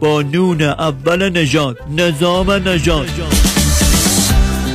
با نون اول نژاد نظام نژاد.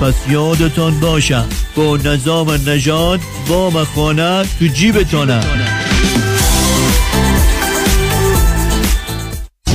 پس یادتان باشه با نظام نژاد وام خانه تو جیبتانه.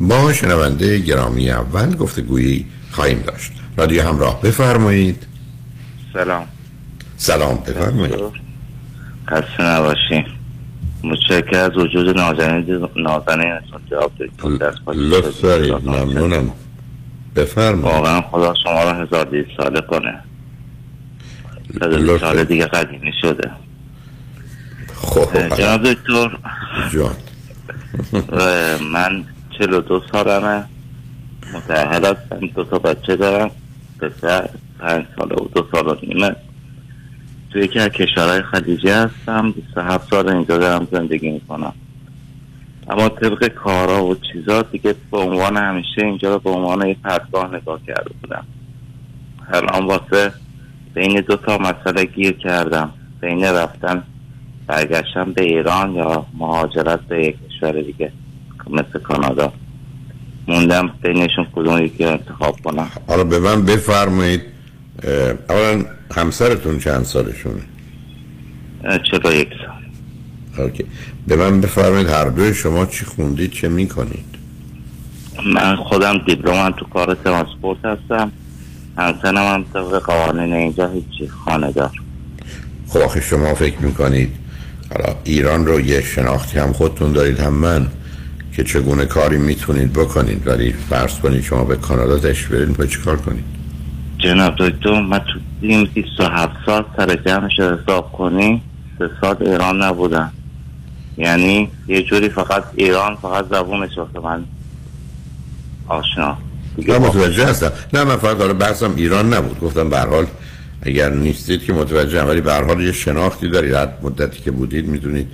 با شنونده گرامی اول گفتگویی خواهیم داشت. رادیو همراه بفرمایید. سلام. سلام بفرمایید. خسته نباشین. متشکر از وجود نازنین نازنین جواب دارید لطف دارید. ممنونم. بفرمایید. واقعا خدا شما رو هزار دید ساله کنه. لطف. سال دیگه قدیمی شده. خب جناب دکتر. جان. من چل و دو سالمه. متحل هستم. دو تا بچه دارم. پسر پنج ساله و دو سال و نیمه. توی یکی از کشورهای خلیجی هستم. 27 سال اینجا دارم زندگی می‌کنم. اما طبق کارا و چیزا دیگه به عنوان همیشه اینجا رو به عنوان یک پرتگاه نگاه کرده بودم. الان واسه بین دو تا مسئله گیر کردم. بین رفتن برگشتن به ایران یا مهاجرت به یک کشور دیگه. مثل کانادا. موندم بینشون کدوم یکی انتخاب کنم. حالا به من بفرمایید اولا همسرتون چند سالشونه؟ چرا یک سال. اوکی. به من بفرمایید هر دوی شما چی خوندید چه می‌کنید؟ من خودم دیپلمم تو کار ترانسپورت هستم. همسنم هم طبق قوانین اینجا هیچی خانه دار خب آخه شما فکر می‌کنید حالا ایران رو یه شناختی هم خودتون دارید هم من. که چگونه کاری می‌تونید بکنید. ولی فرض کنید شما به کانادا تشریف برید می‌خواید چیکار کنید؟ جناب دکتر من تو این 27 سال سر جمعش حساب کنی سه سال ایران نبودم. یعنی یه جوری فقط ایران فقط زبونش واسه من آشنا. نه متوجه هستم. نه من فقط حالا بحثم ایران نبود. گفتم حال اگر نیستید که متوجه ولی به هر حال یه شناختی دارید. مدتی که بودید می‌دونید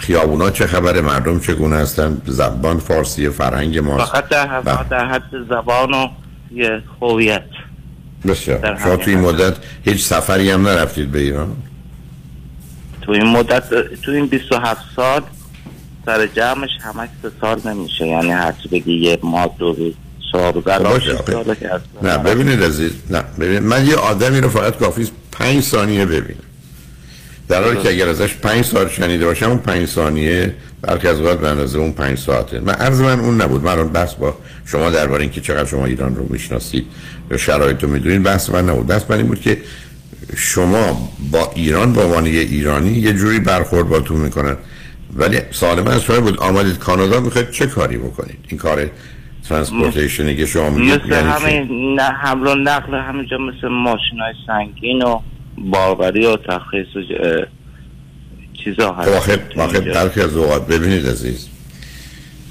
خیابونا چه خبر مردم چگونه هستن؟ زبان فارسی فرهنگ ما فقط در حد, بله. در حد زبان و یه هویت. بسیار. شما همین تو این. مدت هیچ سفری هم نرفتید به ایران؟ تو این مدت تو این 27 سال سر جمعش همش سه سال نمیشه. یعنی هرچی بگی یه ماه دو اصلا نه ببینید عزیز. نه ببینید. من یه آدمی رو فقط کافی است پنج ثانیه ببینم. در حالی که اگر ازش پنج ساعت شنیده باشم اون پنج ثانیه بلکه از اوقات به اندازه اون پنج ساعته. من عرض من اون نبود. من بحث با شما درباره اینکه چقدر شما ایران رو می‌شناسید یا شرایط رو می‌دونید بحث من نبود. بحث من این بود که شما با ایران به عنوان یه ایرانی یه جوری برخورد باتون می‌کنن. ولی سوال من از بود آمدید کانادا می‌خواید چه کاری بکنید؟ این کار transportation ی که شما میگید مثل یعنی نه حمل و نقل همینجا مثل ماشین های سنگین و باربری و تخصیص و ج- چیزا هست. خب. برخی از اوقات ببینید عزیز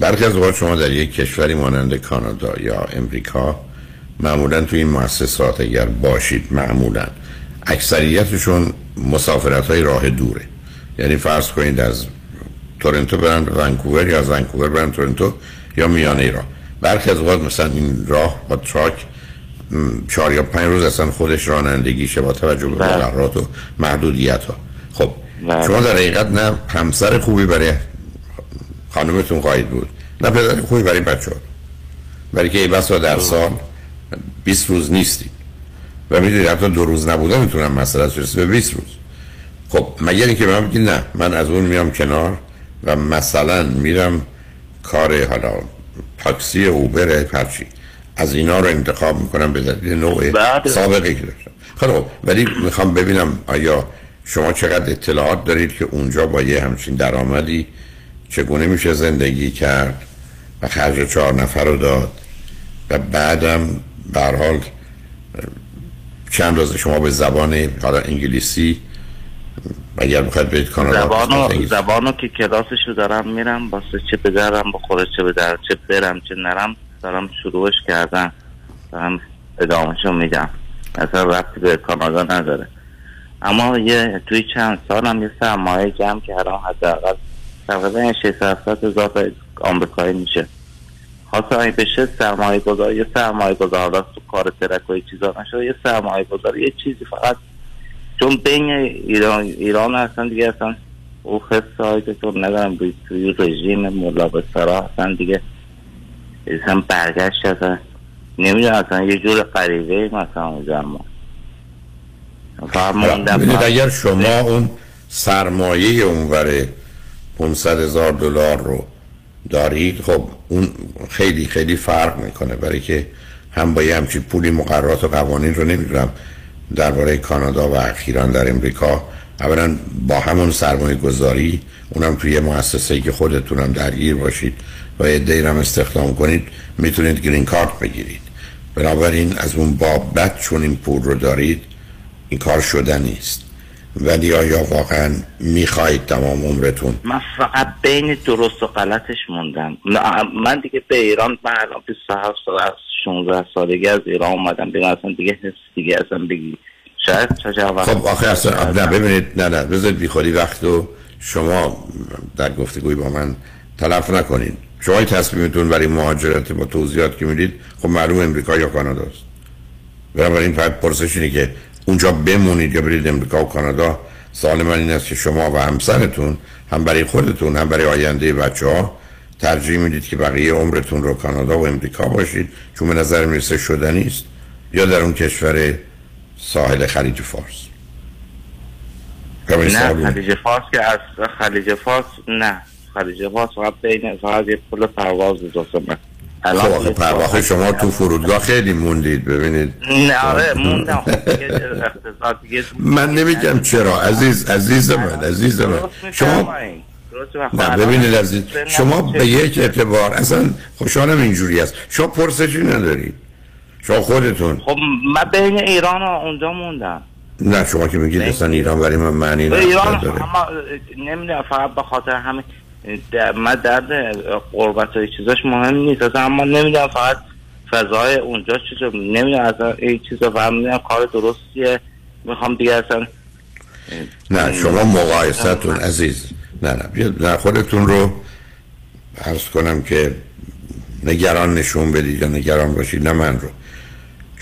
برخی از اوقات شما در یک کشوری مانند کانادا یا امریکا معمولا تو این مؤسسات اگر باشید معمولا اکثریتشون مسافرت های راه دوره. یعنی فرض کنید از تورنتو برن ونکوور یا از ونکوور برن تورنتو یا میانه راه برخی از اوقات مثلا این راه با تراک چهار یا پنج روز اصلا خودش رانندگیشه با توجه به بله. مقررات و محدودیت ها. خب بله. شما در حقیقت نه همسر خوبی برای خانمتون خواهید بود نه پدر خوبی برای بچه ها برای که ای بسا در سال 20 روز نیستید و می‌دونید حتی دو روز نبودن می‌تونم مسئله رسید به 20 روز. خب مگر اینکه به من بگید نه من از اون میام کنار و مثلا میرم کار حالا تاکسی اوبر هرچی. از اینا رو انتخاب می‌کنم به دلیل نوع سابقه که داشتم خب ولی می‌خوام ببینم آیا شما چقدر اطلاعات دارید که اونجا با یه همچین درآمدی چگونه میشه زندگی کرد و خرج چهار نفر رو داد و بعدم به حال چند روز شما به زبان حالا انگلیسی اگر بخواید برید کانادا زبانو. زبانو که کلاسشو دارم میرم واسه چه بدرم بخوره چه بدرم چه برم چه نرم دارم شروعش کردم دارم ادامهشو میدم. اصلا ربطی به کانادا نداره. اما یه توی چند سالم یه سرمایه جمع کردم. حداقل تقریبا 600 هزار آمریکایی میشه. خواستم اگه بشه سرمایه گذار یه سرمایه گذار تو کار ترک و یه چیزا نشده یه سرمایه گذار یه چیزی فقط. چون بین ایران ایران اصلا دیگه اصلا او خست سایتتون ندارم توی رژیم ملا به سرا دیگه. اصلا برگشت اصلا نمی‌دونم اصلا یه جور غریبه مثلا اونجا ما فقط موندم ببینید اگر شما اون سرمایه اونور 500 هزار دلار رو دارید خب اون خیلی خیلی فرق می‌کنه. برای که هم با یه همچین پولی مقررات و قوانین رو نمی‌دونم درباره کانادا و اخیرا در امریکا اولا با همون سرمایه گذاری اونم توی مؤسسه که خودتونم درگیر باشید و یه هم استخدام کنید می‌تونید گرین کارت بگیرید. بنابراین از اون بابت چون این پول رو دارید این کار شدنی است ولی آیا واقعا می‌خواهید تمام عمرتون؟ من فقط بین درست و غلطش موندم. من دیگه به ایران من الان 27 سال از 16 سالگی از ایران اومدم دیگه اصلا دیگه حس دیگه اصلا بگی. شاید خب آخه اصلا نه ببینید نه نه بذارید بی خودی وقت رو شما در گفتگوی با من تلف نکنید شما این تصمیمتون برای مهاجرت با توضیحات که می‌دید خب معلوم امریکا یا کانادا است. بنابراین فقط پرسش اینه که اونجا بمونید یا برید امریکا و کانادا سوال من این است که شما و همسرتون هم برای خودتون هم برای آینده بچه ها ترجیح می‌دید که بقیه عمرتون رو کانادا و امریکا باشید چون به نظر می‌رسه شدنی است یا در اون کشور ساحل خلیج فارس. نه خلیج فارس که از خلیج فارس نه. خلیج فارس فقط بین فقط یه پول پرواز اجازه من. خب آخه پرواخه شما تو فرودگاه خیلی موندید ببینید. نه آره موندم. خب من نمیگم چرا. عزیز عزیز من عزیز من. شما. نه الان ببینید عزیز. شما به یک اعتبار اصلا خوشحالم اینجوری است. شما پرسشی ندارید. شما خودتون. خب من بین ایران و اونجا موندم. نه شما که میگید اصلا ایران برای من معنی به ایران اما نمی‌دونم فقط به خاطر همین در- من درد قربت و چیزاش مهم نیست. اصلا اما نمی‌دونم فقط فضای اونجا چیزا نمی‌دونم از این چیزا فهمیدم کار درستیه. می‌خوام دیگه اصلا نه شما مقایستتون عزیز. نه نه نه خودتون رو عرض کنم که نگران نشون بدید یا نگران باشید نه من رو.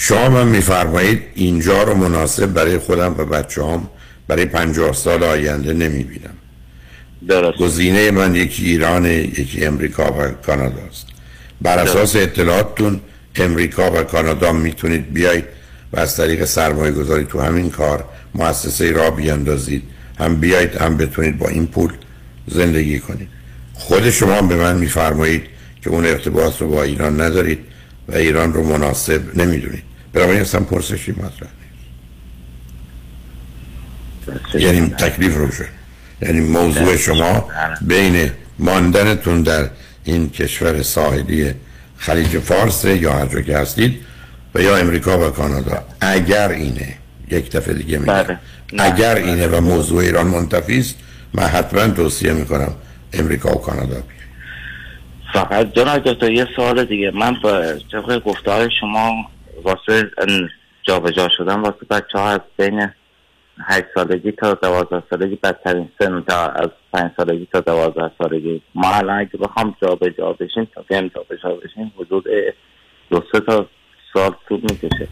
شما من میفرمایید اینجا رو مناسب برای خودم و بچه هم برای پنجاه سال آینده نمی‌بینم. درست. گزینه من یکی ایران یکی امریکا و کانادا است. بر اساس اطلاعاتتون امریکا و کانادا می‌تونید بیایید و از طریق سرمایه گذاری تو همین کار مؤسسه را بیاندازید. هم بیایید هم بتونید با این پول زندگی کنید. خود شما به من میفرمایید که اون ارتباط رو با ایران ندارید و ایران رو مناسب نمی‌دونید. برای اصلا پرسشی مطرح نیست یعنی تکلیف رو شد یعنی موضوع شما بین ماندنتون در این کشور ساحلی خلیج فارس یا هر جا که هستید و یا امریکا و کانادا اگر اینه یک دفعه دیگه میگم. اگر اینه و موضوع ایران منتفی است من حتما توصیه می‌کنم امریکا و کانادا بیاید فقط جناب دکتر یه سوال دیگه من با طبق گفتار شما واسه ان- جابجا شدن واسه بچه ها از بین هشت سالگی تا دوازده سالگی بدترین سن تا از پنج سالگی تا دوازده سالگی. ما الان اگه بخوام جابجا بشیم تا بیایم جابجا بشیم حدود دو سه تا سال طول می‌کشه.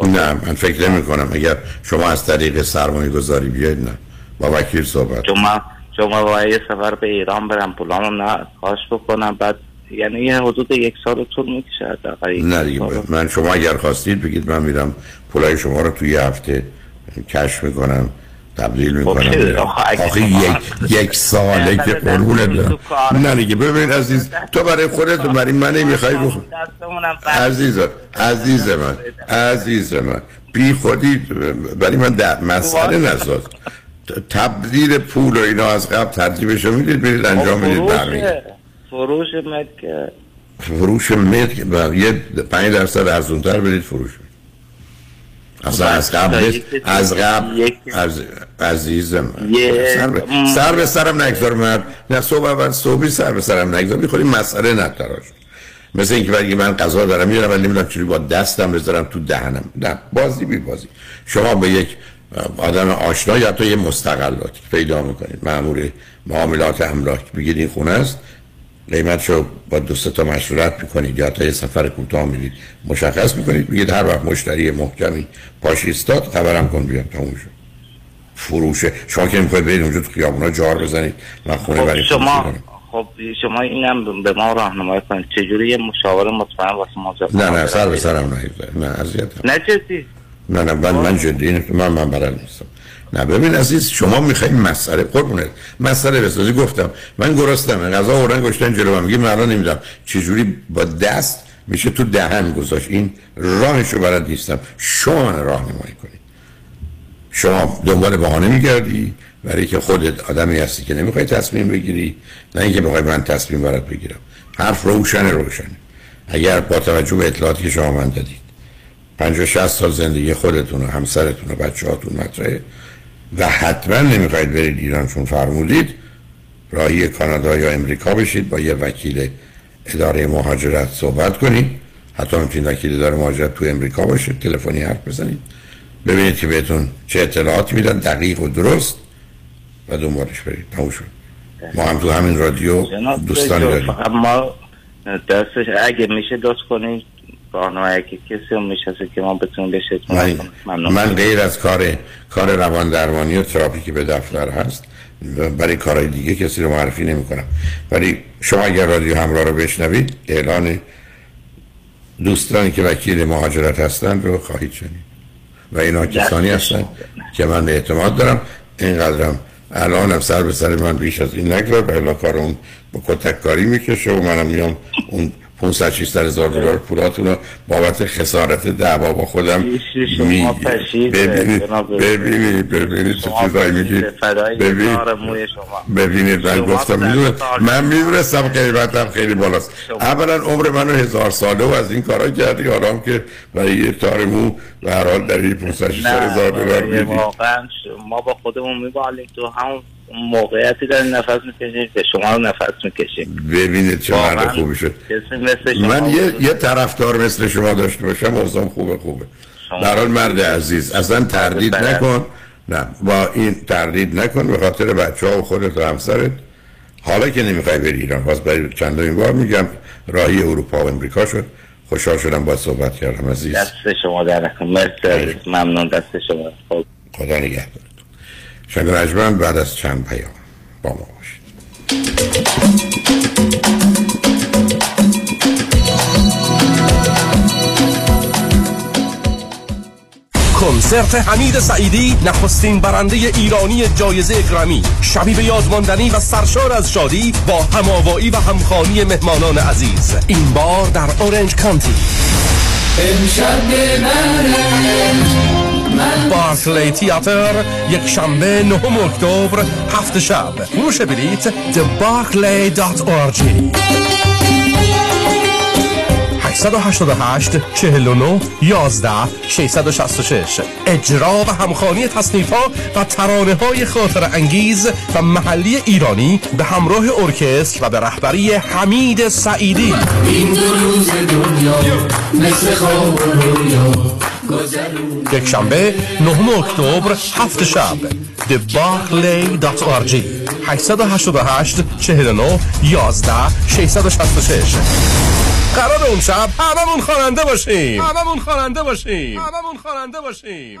نه من فکر نمی کنم اگر شما از طریق سرمایه گذاری بیاید نه. با وکیل صحبت. چون من باید یه سفر به ایران برم پولامو نه کاش بکنم بعد یعنی یه حدود یک سال طول می‌کشه حداقل نه دیگه. من شما اگر خواستید بگید من میرم پولای شما رو توی یه هفته کش می‌کنم تبدیل می‌کنم. خب، میرم. آخه یک یک ساله که قربونت برم. کار. نه دیگه ببین عزیز تو برای خودت و برای من نمی‌خوای بند. عزیز عزیز من عزیز من بی خودی برای من در مسئله نساز. تبدیل پول و اینا از قبل ترتیبش رو می‌دید برید انجام خب، می‌دید برمیگردید. فروش ملک فروش ملک و یه پنج درصد ارزونتر بدید فروش. اصلا از قبل از قبل از عزیزم سر به, سر به سرم نگذار مرد نه صبح اول صبحی سر به سرم نگذار. می‌خوری مسئله نتراش مثل اینکه بگی من غذا دارم میرم ولی نمی‌دونم چجوری با دستم بذارم تو دهنم. نه بازی بی بازی. شما به یک آدم آشنا یا تو یه مستقلاتی پیدا می‌کنید. مامور معاملات املاک. بگید این خونه است. قیمتشو با دو تا مشورت می‌کنید یا تا یه سفر کوتاه میرید مشخص می‌کنید میگید هر وقت مشتری محکمی پاش ایستاد خبرم کن بیاد تموم شد. فروشه. شما که می‌خواید برید اونجا تو خیابونا جار بزنید. من خونه خب برای شما خب شما اینم به ما راهنمایی کنید. چجوری یه مشاور مطمئن واسه ما نه نه سر به سرم نه اذیت نه جدی؟ نه نه من من جدی من من بلد نیستم. نه ببین عزیز شما می‌خواید مسئله قربونت. مسئله بسازی گفتم. من گرستم غذا آوردن گشتن جلو من. الان نمی‌دونم. چجوری با دست میشه تو دهن گذاشت. این راهشو بلد نیستم. شما من راهنمایی کنید شما دنبال بهانه میگردی. برای که خودت آدمی هستی که نمی‌خوای تصمیم بگیری. نه اینکه بخوای من تصمیم برات بگیرم. حرف روشن روشن اگر با توجه به اطلاعاتی که شما من دادید. 50 60 سال زندگی خودتون و همسرتون و بچه‌هاتون مطرحه. و حتما نمی‌خواید برید ایران چون فرمودید راهی کانادا یا امریکا بشید. با یه وکیل اداره مهاجرت صحبت کنید. حتی می‌تونید وکیل اداره مهاجرت تو امریکا باشه. تلفنی حرف بزنید. ببینید که بهتون چه اطلاعاتی میدن. دقیق و درست. و دنبالش برید. تموم شد. ما هم تو همین رادیو دکتر، داریم. فقط ما دستش اگه میشه دوست کنید. راهنمایی که کسی هم میشه که ما بتونیم بهش اعتماد من, غیر از کار کار روان درمانی و تراپی که به دفتر هست. برای کارهای دیگه کسی رو معرفی نمی کنم ولی شما اگر رادیو همراه رو بشنوید اعلان دوستانی که وکیل مهاجرت هستند رو خواهید شنید. و اینا کسانی هستند که من اعتماد دارم. اینقدرم الان هم سر به سر من بیش از این نگذار. بلا کار اون با کتک کاری می‌کشه و منم میام اون 500 600 هزار دلار پولاتون رو بابت خسارت دعوا با خودم شما پشید، ببینید ببینید ببینید چه چیزایی میگید. ببینید. ببینید من گفتم می‌دونم من می‌دونستم قیمتم خیلی بالاست. اولا عمر منو هزار ساله و از این کارا کردی هم که برای یه تار مو به هر حال در این 500 600 هزار دلار میدی واقعا ما با خودمون میبالیم تو همون موقعیتی داریم نفس می‌کشیم که شما رو نفس می‌کشیم. ببینید چه مرد خوبی شد. من یه. یه طرفدار مثل شما داشته باشم اوضاع خوبه خوبه. در حال مرد عزیز. اصلا تردید بله. نکن. نه. با این تردید نکن. به خاطر بچه ها و خودت و همسرت. حالا که نمی‌خوای بری ایران باز برای چندمین بار میگم راهی اروپا و امریکا شد. خوشحال شدم با صحبت کردم عزیز. دست شما در مرسی. ممنون. دست شما. خدا نگهدارتون شنگ رجمن بعد از چند پیام با ما باشید. کنسرت حمید سعیدی نخستین برنده ایرانی جایزه گرمی. شبی به یادماندنی و سرشار از شادی با هماوایی و همخانی مهمانان عزیز. این بار در اورنج کانتی بارکلی تیاتر یک شنبه نهم اکتبر هفت شب فروش بلیت thebarclay.org 888 49 11 666 اجرا و همخانی تصنیف ها و ترانه های خاطر انگیز و محلی ایرانی به همراه ارکستر و به رهبری حمید سعیدی. یک شنبه نهم اکتبر هفت شب. Thebarclay.org 888 49 11 666 قرار اون شب هممون خواننده باشیم. هممون خواننده باشیم. هممون خواننده باشیم.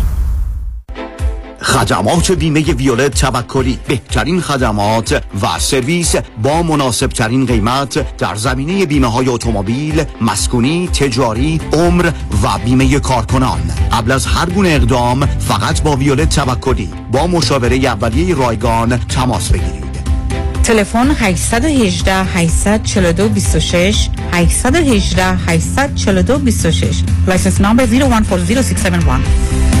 خدمات بیمه ویولت توکلی بهترین خدمات و سرویس با مناسب ترین قیمت در زمینه بیمه های اتومبیل، مسکونی، تجاری، عمر و بیمه کارکنان. قبل از هر گونه اقدام فقط با ویولت توکلی. با مشاوره اولیه رایگان تماس بگیرید. تلفن 818 842 26 818 842 26 license number 014061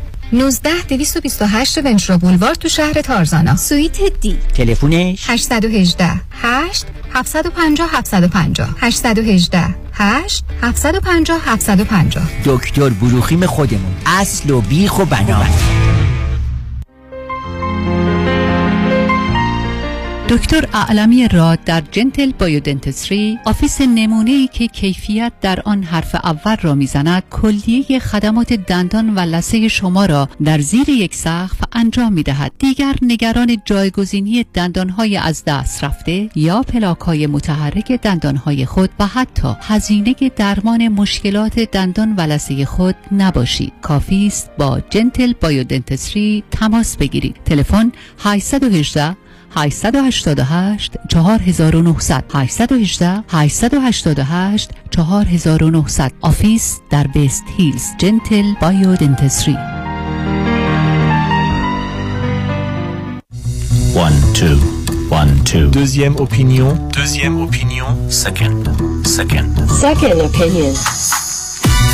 19 228 ونچرو بولوار تو شهر تارزانا. سویت دی. تلفنش 818 8 750 750 818 8 750 750 دکتر بروخیم خودمون. اصل و بیخ و بنا. دکتر اعلمی راد در Gentle Biodentistry office نمونه ای که کیفیت در آن حرف اول را می‌زند کلیه خدمات دندان و لثه شما را در زیر یک سقف انجام می دهد دیگر نگران جایگزینی دندانهای از دست رفته یا پلاک های متحرک دندانهای خود و حتی هزینه درمان مشکلات دندان و لثه خود نباشید. کافی است با Gentle Biodentistry تماس بگیرید. تلفن 818 888 4900 818 888 4900 آفیس در بیست هیلز جنتل بایو دنتسری One, two, one, two. Deuxième opinion. Deuxième opinion. Second, second. Second opinion.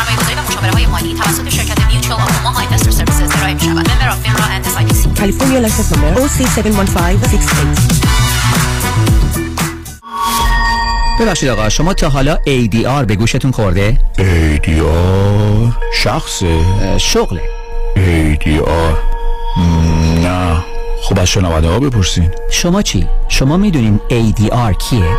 سرمایه گذاری و مشاوره های مالی توسط شرکت Mutual of Omaha Investor Services ارائه می شود member of FINRA and S California license number OC71568 ببخشید آقا شما تا حالا ADR به گوشتون خورده؟ ADR شخصه شغله ADR نه خب از شنونده ها بپرسین شما چی؟ شما می‌دونین ADR کیه؟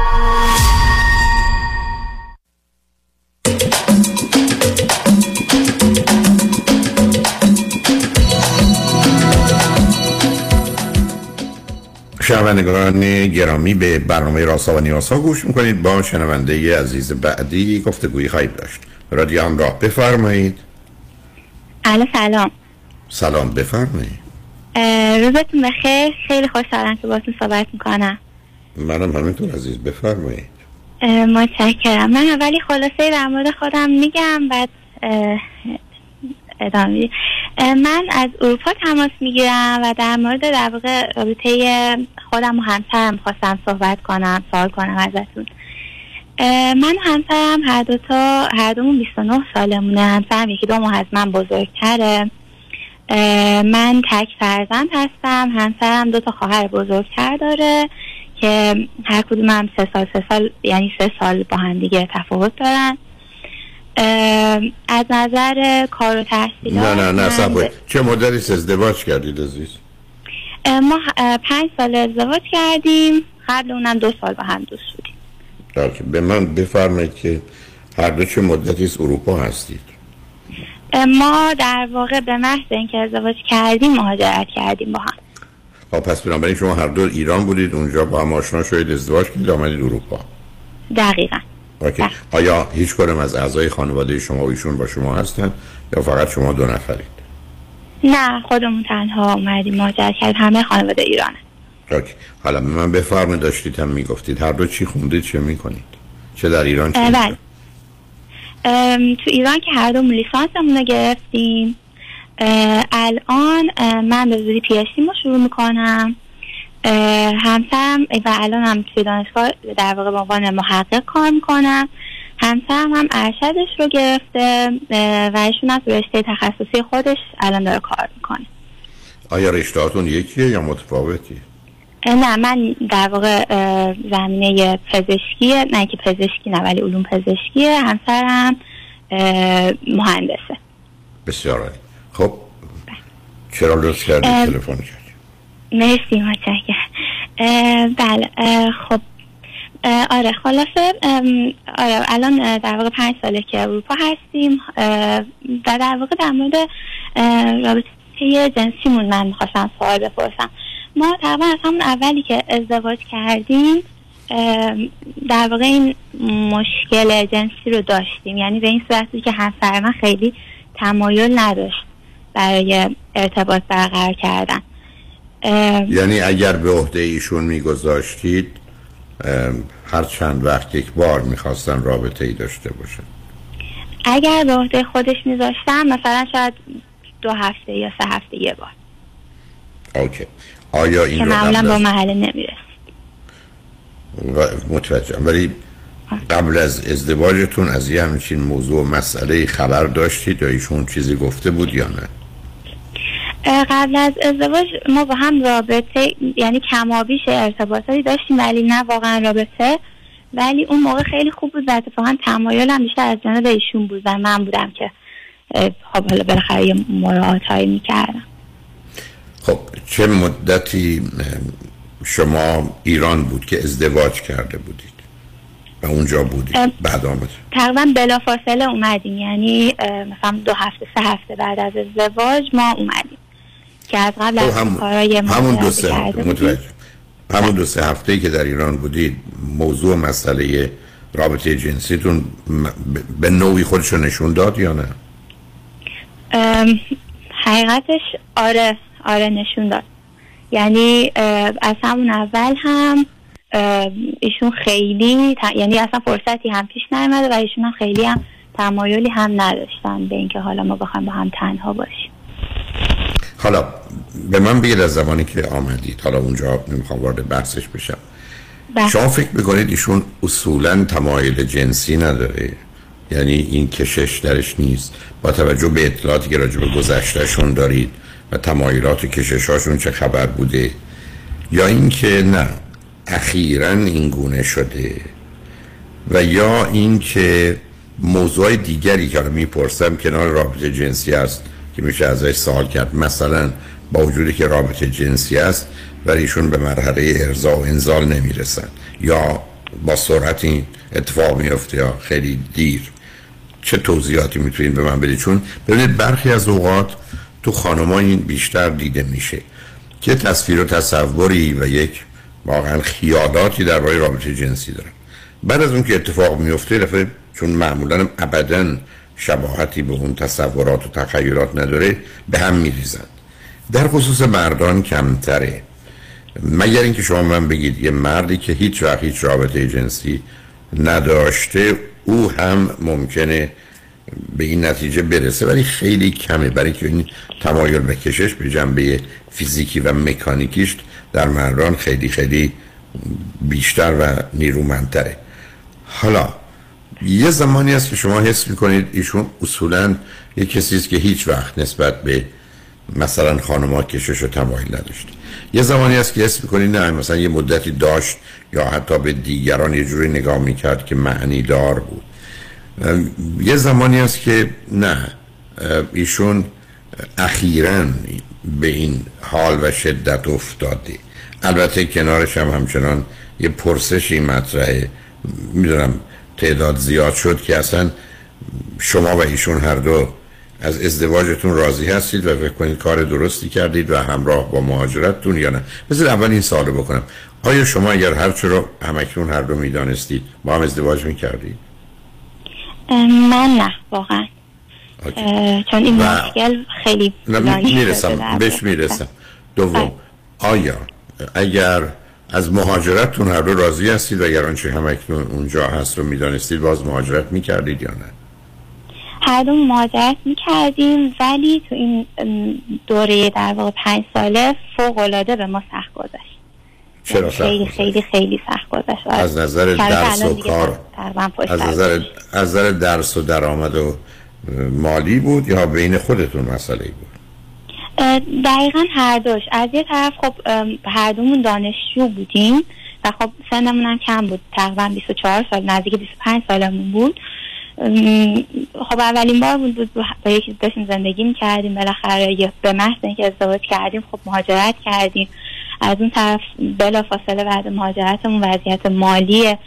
شنوندگان گرامی به برنامه راسا و نیاسا گوش می‌کنید. با شنونده عزیز بعدی گفتگویی خواهید داشت. رادیو همراه بفرمایید. الو سلام. سلام بفرمایید. روزتون بخیر. خیلی خوشحالم که باتون صحبت می‌کنم. منم همینطور عزیز بفرمایید. متشکرم. من اولی خلاصه در مورد خودم میگم. بعد اه، من از اروپا تماس می‌گیرم و در مورد در واقع رابطه خودم و همسرم خواستم صحبت کنم سوال کنم ازتون. من همسرم هر دوتا هر دومون 29 سالمونه. همسرم یکی دو ماه از من بزرگتره. من تک فرزند هستم. همسرم دو تا خواهر بزرگتر داره که هر کدوم هم سه سال سه سال یعنی سه سال با هم دیگه تفاوت دارن. از نظر کار و تحصیل نه نه نه صبر. چه مدتی ازدواج کردید عزیز؟ ما پنج سال ازدواج کردیم. قبل اونم دو سال با هم دوست درک. به من بفرمایید که هر دو چه مدتی از اروپا هستید. ما در واقع به محض اینکه ازدواج کردیم مهاجرت کردیم با هم. خب پس بنابراین شما هر دو ایران بودید اونجا با هم آشنا شدید ازدواج کردید آمدید اروپا. دقیقا. OK. آیا هیچ کدوم از اعضای خانواده شما و ایشون با شما هستن یا فقط شما دو نفرید؟ نه خودمون تنها اومدیم. مهاجرت کردیم همه خانواده ایرانه. OK. حالا به من بفرمایید داشتید هم می‌گفتید. هر دو چی خوندید چه می‌کنید؟ چه در ایران چه؟ بله تو ایران که هر دوم لیسانسمون رو گرفتیم. اه، الان اه، من به زودی پی رو شروع می‌کنم. همسرم و الان هم توی دانشگاه در واقع به عنوان محقق کار می‌کنم همسرم هم ارشدش رو گرفته و ایشون تو رشته تخصصی خودش الان داره کار می‌کنه. آیا رشتهاتون یکیه یا متفاوتیه نه من در واقع زمینه پزشکیه نه که پزشکی نه ولی علوم پزشکیه. همسرم مهندسه. بسیار خب چرا لطف کردید ام. تلفن کرد؟ مرسی متشکرم. بله خب. آره خلاصه آره الان در واقع پنج ساله که اروپا هستیم. و در واقع در مورد رابطه جنسیمون من می‌خواستم سوال بپرسم. ما تقریبا از همون اولی که ازدواج کردیم در واقع این مشکل جنسی رو داشتیم. یعنی به این صورت بود که همسر من خیلی تمایل نداشت برای ارتباط برقرار کردن. یعنی اگر به عهده ایشون میگذاشتید هر چند وقت یک بار می‌خواستن رابطه ای داشته باشن. اگر به عهده خودش میذاشتم مثلا شاید دو هفته یا سه هفته یه بار. اوکی. آیا این که رو معمولا با محله نمی‌رسه. و- متوجهم. ولی قبل از ازدواجتون از یه همچین موضوع و مسئله خبر داشتید یا ایشون چیزی گفته بود یا نه؟ قبل از ازدواج ما با هم رابطه یعنی کمابیش ارتباطاتی داشتیم ولی نه واقعا رابطه. ولی اون موقع خیلی خوب بود و اتفاقا تمایلم بیشتر از جانب ایشون بود و من بودم که خب حالا بالاخره یه مراعات هایی می‌کردم. خب چه مدتی شما ایران بود که ازدواج کرده بودید؟ و اونجا بودید. بعد آمد تقریبا بلافاصله اومدیم. یعنی مثلا دو هفته سه هفته بعد از ازدواج ما اومدیم. که از قبل خب از هم- همون دو سه هفته. متوجه. همون دو سه هفته که در ایران بودید موضوع مسئله رابطه جنسیتون به نوعی خودش رو نشون داد یا نه؟ حقیقتش آره آره نشون داد. یعنی از همون اول هم ایشون خیلی یعنی اصلا فرصتی هم پیش نیامده و ایشون هم خیلی هم تمایلی هم نداشتن به اینکه حالا ما بخوایم با هم تنها باشیم. حالا به من بگید از زمانی که آمدید. حالا اونجا نمی‌خوام وارد بحثش بشم. بله. شما فکر می‌کنید ایشون اصولا تمایل جنسی نداره؟ یعنی این کشش درش نیست. با توجه به اطلاعاتی که راجع به گذشتهشون دارید و تمایلات و کششاشون چه خبر بوده؟ یا اینکه نه اخیرا این گونه شده. و یا اینکه موضوع دیگری که می‌پرسم کنار رابطه جنسی است که میشه ازش سوال کرد. مثلا با وجودی که رابطه جنسی است ولی ایشون به مرحله ارضا و انزال نمی‌رسن. یا با سرعت این اتفاق میفته یا خیلی دیر. چه توضیحاتی می‌تونید به من بدید؟ چون ببینید برخی از اوقات تو خانما این بیشتر دیده میشه که تصویر و تصوری و یک واقعا خیالاتی درباره رابطه جنسی دارن. بعد از اون که اتفاق میفته دفعه چون معمولا ابدا شباهتی به اون تصورات و تخیلات نداره به هم میریزن. در خصوص مردان کمتره. مگر اینکه شما من بگید یه مردی که هیچ وقت هیچ رابطه جنسی نداشته او هم ممکنه به این نتیجه برسه ولی خیلی کمه. برای که این تمایل به کشش به جنبه فیزیکی و مکانیکیش در مردان خیلی خیلی بیشتر و نیرومندتره. حالا یه زمانی هست که شما حس می‌کنید ایشون اصولا یه کسی است که هیچ وقت نسبت به مثلا خانمها کشش و تمایل نداشت یه زمانی هست که حس می‌کنید نه مثلا یه مدتی داشت یا حتی به دیگران یه جوری نگاه می‌کرد که معنی دار بود. یه زمانی هست که نه ایشون اخیرا به این حال و شدت افتاده. البته کنارش هم همچنان یه پرسشی مطرحه. می‌دونم تعداد زیاد شد که اصلا شما و ایشون هر دو از ازدواجتون راضی هستید و فکر کنید کار درستی کردید و همراه با مهاجرتتون یا نه؟ بذار اول این سوالو بکنم. آیا شما اگر هر رو همکنون هر دو می‌دانستید با هم ازدواج می‌کردید؟ من نه واقعا. چون این و- مشکل خیلی می‌رسم بهش. می‌رسم. دوم آیا اگر از مهاجرتتون هر دو راضی هستید و اگر آنچه همکنون اونجا هست رو می‌دانستید باز مهاجرت می‌کردید یا نه؟ هر دو مهاجرت می‌کردیم ولی تو این دوره در واقع پنج ساله فوق العاده به ما سخت گذشت. چرا سخت خیلی؟ خیلی خیلی سخت گذشت. از نظر درس و کار از نظر از نظر درس و درآمد و مالی بود یا بین خودتون مسئله بود؟ دقیقا هر دوش. از یه طرف خب هر دومون دانشجو بودیم و خب سنمون هم کم بود. تقریبا 24 سال نزدیک 25 سالمون بود. خب اولین بار بود, با یکی داشتیم زندگی می‌کردیم. بالاخره یه- به محض اینکه ازدواج کردیم خب مهاجرت کردیم. از اون طرف بلا فاصله بعد مهاجرتمون وضعیت مالی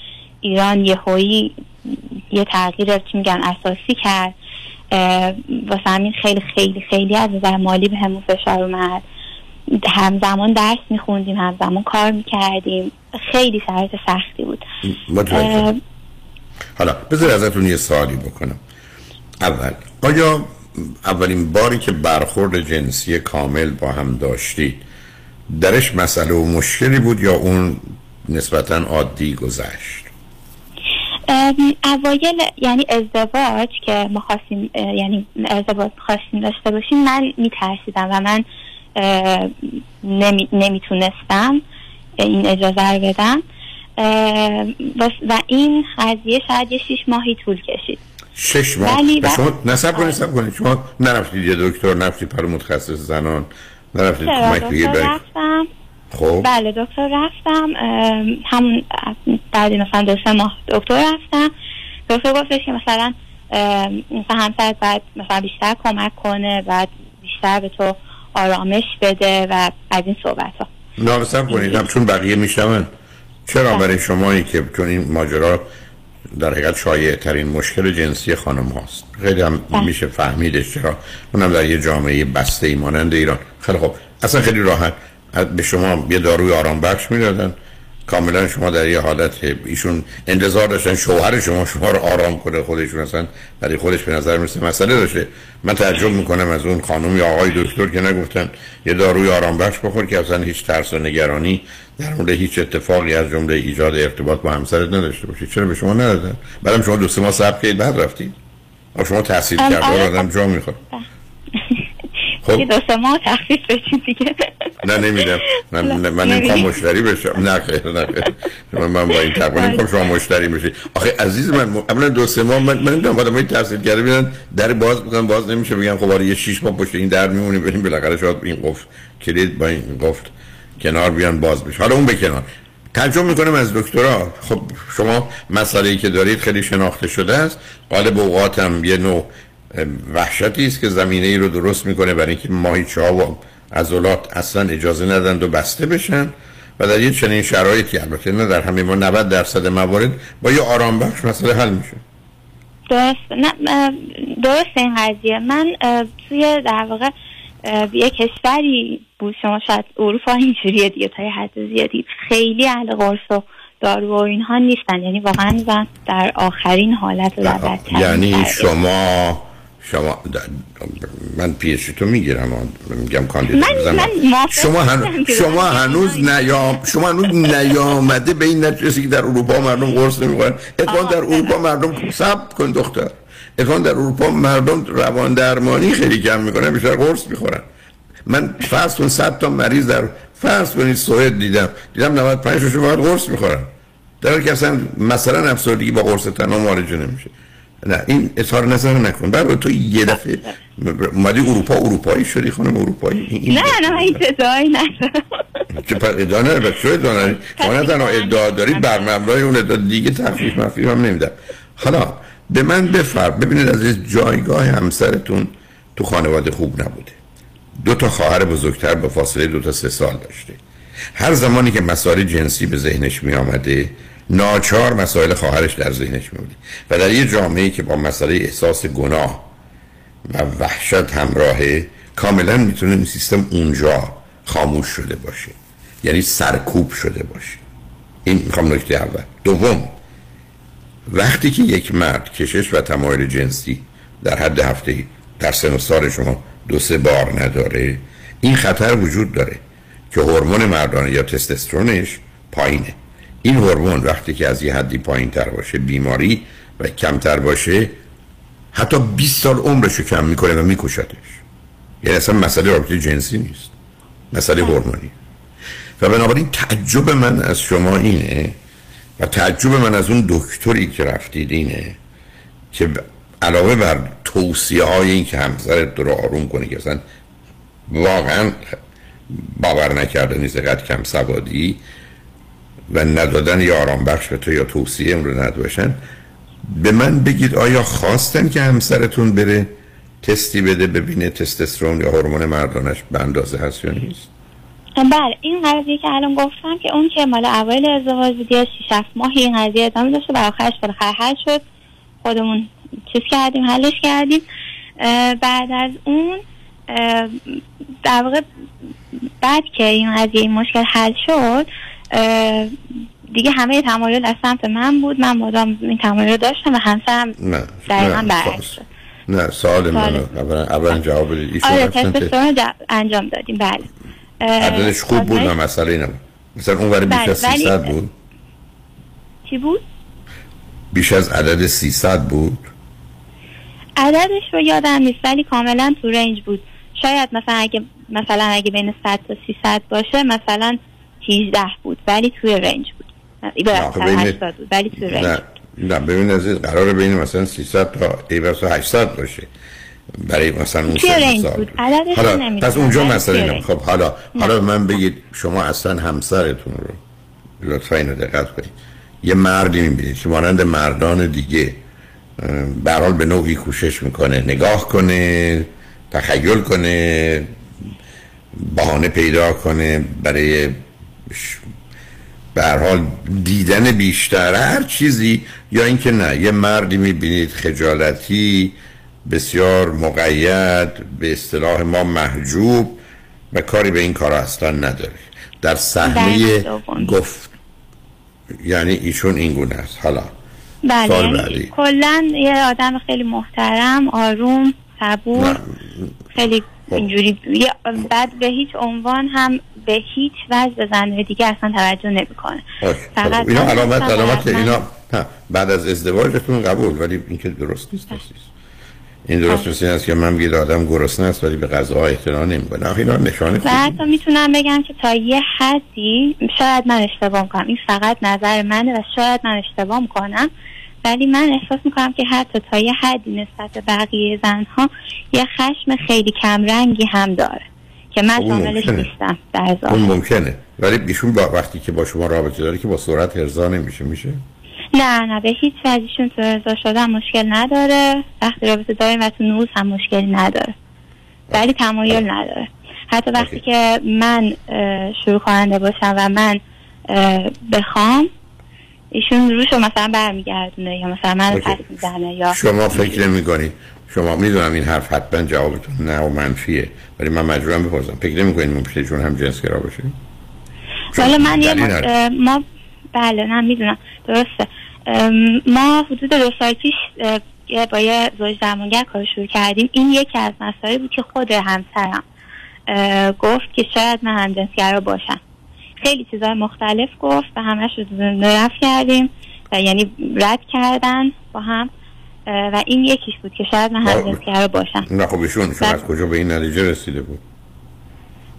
ایران یه هایی یه تغییر چی میگن اساسی کرد. واسه همین خیلی خیلی خیلی از نظر مالی به همون فشار اومد. همزمان درس میخوندیم همزمان کار می‌کردیم. خیلی شرایط سختی بود. حالا بذار ازتون یه سوالی بکنم. اول آیا اولین باری که برخورد جنسی کامل با هم داشتید درش مسئله و مشکلی بود یا اون نسبتا عادی گذشت؟ اوایل یعنی ازدواج که ما خواستیم یعنی ازدواج خواستیم داشته باشیم من میترسیدم و من نمی- نمی‌تونستم این اجازه رو بدم. و این قضیه شاید یه شیش ماهی طول کشید. شش ماه. ولی و شما نصب کنید نصب کنید. شما نرفتید یه دکتر نرفتید پر متخصص زنان نرفتید کمک برای- رفتم. خب. بله دکتر رفتم. همون بعد مثلا دو سه ماه دکتر رفتم. دکتر گفتش که مثلا مثلا همسرت باید مثلا بیشتر کمک کنه بعد بیشتر به تو آرامش بده و از این صحبت ها نامصب کنید چون بقیه میشنون چرا برای شمایی که چون این ماجرا در حقیقت شایع ترین مشکل جنسی خانم هاست. خیلی هم میشه فهمیدش چرا. اونم در یه جامعه بسته ای مانند ایران. خیلی خب اصلا خیلی راحت. به شما یه داروی آرام بخش می‌دادن. کاملا شما در یه حالت ایشون انتظار داشتن شوهر شما شما رو آرام کنه خودشون اصلا برای خودش به نظر می‌رسه مسئله داشته. من تعجب می‌کنم از اون خانم یا آقای دکتر که نگفتن یه داروی آرام بخش بخور که اصلا هیچ ترس و نگرانی در مورد هیچ اتفاقی از جمله ایجاد ارتباط با همسرت نداشته باشید چرا به شما ندادن؟ بعدم شما دو سه ماه صبر کردید بعد رفتید. شما تحصیل کرده آره، آدم جا می‌خواد خب. یه دو سه ماه تخفیف بشین دیگه. نه نمیدم من, من, نمی‌خوام مشتری بشم. نه خیر نه خیر. من, من با این تقریبا نمی‌خوام شما مشتری بشی. آخه عزیز من اولا دو سه ماه من من نمی‌دونم آدمای تحصیل کرده بیان در باز می‌کنن باز نمیشه بگم خب آره یه شش ماه پشت این در میمونیم بریم بالاخره شاید این قفل کلید با این قفل کنار بیان باز بشه. حالا اون به کنار. تعجب می‌کنم از دکترا. خب شما مسئله ای که دارید خیلی شناخته شده است. غالب اوقات هم یه نوع وحشتی است که زمینه ای رو درست می‌کنه برای اینکه ماهیچه ها و عضلات اصلا اجازه ندن و بسته بشن و در یه چنین شرایطی البته نه در همه ما 90 درصد موارد با یه آرام بخش مسئله حل میشه. درست. نه درست این قضیه. من توی در واقع یه کشوری بود شما شاید اروپا اینجوریه دیگه تا حد زیادی. خیلی اهل قرص و دارو و اینها نیستن. یعنی واقعا در آخرین حالت و در یعنی. شما شما من پیش تو می‌گیرم میگم کاندید من-. من شما هن... شما هنوز نیام شما هنوز نیامده به این نتیجه که در اروپا مردم قرص نمی‌خورن. اتفاقا در اروپا مردم صبر کن دختر. اتفاقا در اروپا مردم روان درمانی خیلی کم می‌کنن بیشتر قرص می‌خورن. من فرض کن 100 تا مریض در فرض کنید سوئد دیدم. دیدم 95 تاشون فقط قرص می‌خورن. در حالی که اصلا مثلا افسردگی با قرص تنها معالجه نمیشه. نه این اظهار نظر نکن. بعد تو یه دفعه اومدی اروپا اروپایی شدی خانم اروپایی؟ این نه نه این ادعایی چه پر ادعا نه بس چه ادعا نداری شما نه تنها ادعا دارید بر مبنای اون ادعا دیگه تخفیف مخفیف هم نمیدم حالا به من بفر ببینید از جایگاه همسرتون تو خانواده خوب نبوده. دو تا خواهر بزرگتر به فاصله دو تا سه سال داشته. هر زمانی که مسائل جنسی به ذهنش می آمده ناچار مسائل خواهرش در ذهنش می بوده و در یه جامعه که با مسئله احساس گناه و وحشت همراهه کاملا می‌تونه سیستم اونجا خاموش شده باشه. یعنی سرکوب شده باشه. این می‌خوام نکته اول. دوم وقتی که یک مرد کشش و تمایل جنسی در حد هفته در سن سال شما دو سه بار نداره این خطر وجود داره که هورمون مردانه یا تستوسترونش پایینه. این هورمون وقتی که از یه حدی پایین تر باشه بیماری و کمتر باشه حتی 20 سال عمرش رو کم می‌کنه و میکشتش. یعنی اصلا مسئله رابطه جنسی نیست. مسئله هورمونی. و بنابراین تعجب من از شما اینه و تعجب من از اون دکتری که رفتید اینه که علاوه بر توصیه های این که همسرت رو آروم کنه که اصلا واقعا باور نکرده نیست قد کم سوادی و ندادن یا آرام بخش به تو یا توصیه رو نداشتن. به من بگید آیا خواستن که همسرتون بره تستی بده ببینه تستوسترون یا هورمون مردانش به اندازه هست یا نیست؟ بله این قضیه که الان گفتم که اون که مال اول ازدواج بود یه شیش هفت ماه این قضیه ادامه داشته و آخرش بالاخره حل شد. خودمون چیز کردیم حلش کردیم. بعد از اون در واقع بعد که این قضیه مشکل حل شد دیگه همه تمایل از سمت من بود. من مدام این تمایل رو داشتم و همسرم دقیقا نه، برعکس شد. نه سوال من اولا جواب بدید. آره تست- انجام دادیم. بله. عددش خوب بود نه مسئله نبود. مثلا اون ور بیش بله، از ولی- 300 بود؟ چی بود؟ بیش از عدد 300 بود؟ عددش رو یادم نیست ولی کاملا تو رنج بود. شاید مثلا اگه مثلا اگه بین 100 تا 300 باشه مثلا 18 بود ولی توی رنج بود 80 بود ولی توی رنج نه نه ببین عزیز قرار بین مثلا 300 تا ای بس 800 باشه برای مثلا اون سال. بود. حالا پس اونجا رنج. خب حالا نه. حالا من بگید شما اصلا همسرتون رو لطفا اینو دقت کنید یه مردی می‌بینید که مانند مردان دیگه به هر حال به نوعی کوشش می‌کنه نگاه کنه تخیل کنه بهانه پیدا کنه برای به هر حال دیدن بیشتر هر چیزی یا اینکه نه یه مردی می‌بینید خجالتی بسیار مقید به اصطلاح ما محجوب و کاری به این کار اصلا نداره. در صحنه گفت یعنی ایشون این گونه است. حالا بله یعنی. کلا یه آدم خیلی محترم آروم صبور خیلی اینجوری. یه- بعد به هیچ عنوان هم به هیچ وجه به زنهای دیگه اصلا توجه نمی‌کنه. اوکی. فقط اینا من علامت علامت اینا نه، بعد از ازدواجتون قبول ولی این که درست نیست. این درست نیست این است که من بگید آدم گرسنه است ولی به غذا احترام نمی‌کنه. اینا نشانه و حتی می‌تونم بگم که تا یه حدی شاید من اشتباه می‌کنم. این فقط نظر منه و شاید من اشتباه می‌کنم. ولی من احساس می‌کنم که حتی تا یه حدی نسبت به بقیه زنها یه خشم خیلی کمرنگی هم داره که من اون شاملش. نیستم در اون ظاهر ممکنه. ولی ایشون با وقتی که با شما رابطه داره که با سرعت ارضا نمیشه. میشه؟ نه نه به هیچ وجهشون تو رضا شدن مشکل نداره. وقتی رابطه داریم و تو نوز هم مشکلی نداره. ولی تمایل نداره. حتی وقتی که من شروع کننده باشم و من بخوام ایشون روشو مثلا برمیگردونه یا مثلا من. پس می‌زنه یا شما فکر نمی کنید شما می‌دونم این حرف حتما جوابتون نه و منفیه ولی من مجبورم بپرسم. فکر نمی کنید ممکنه چون هم جنسگرا باشه؟ حالا من یه ما بله نه می‌دونم. درسته. ما حدود دو سال پیش با یه زوج درمانگر کار شروع کردیم. این یکی از مسائلی بود که خود همسرم گفت که شاید من همجنسگرا باشم. خیلی چیزهای مختلف گفت و همش رو نرفت کردیم و یعنی رد کردن با هم. و این یکیش بود که شاید من همجنسگرا باشم. نه خب ایشون شما از کجا به این نتیجه رسیده بود؟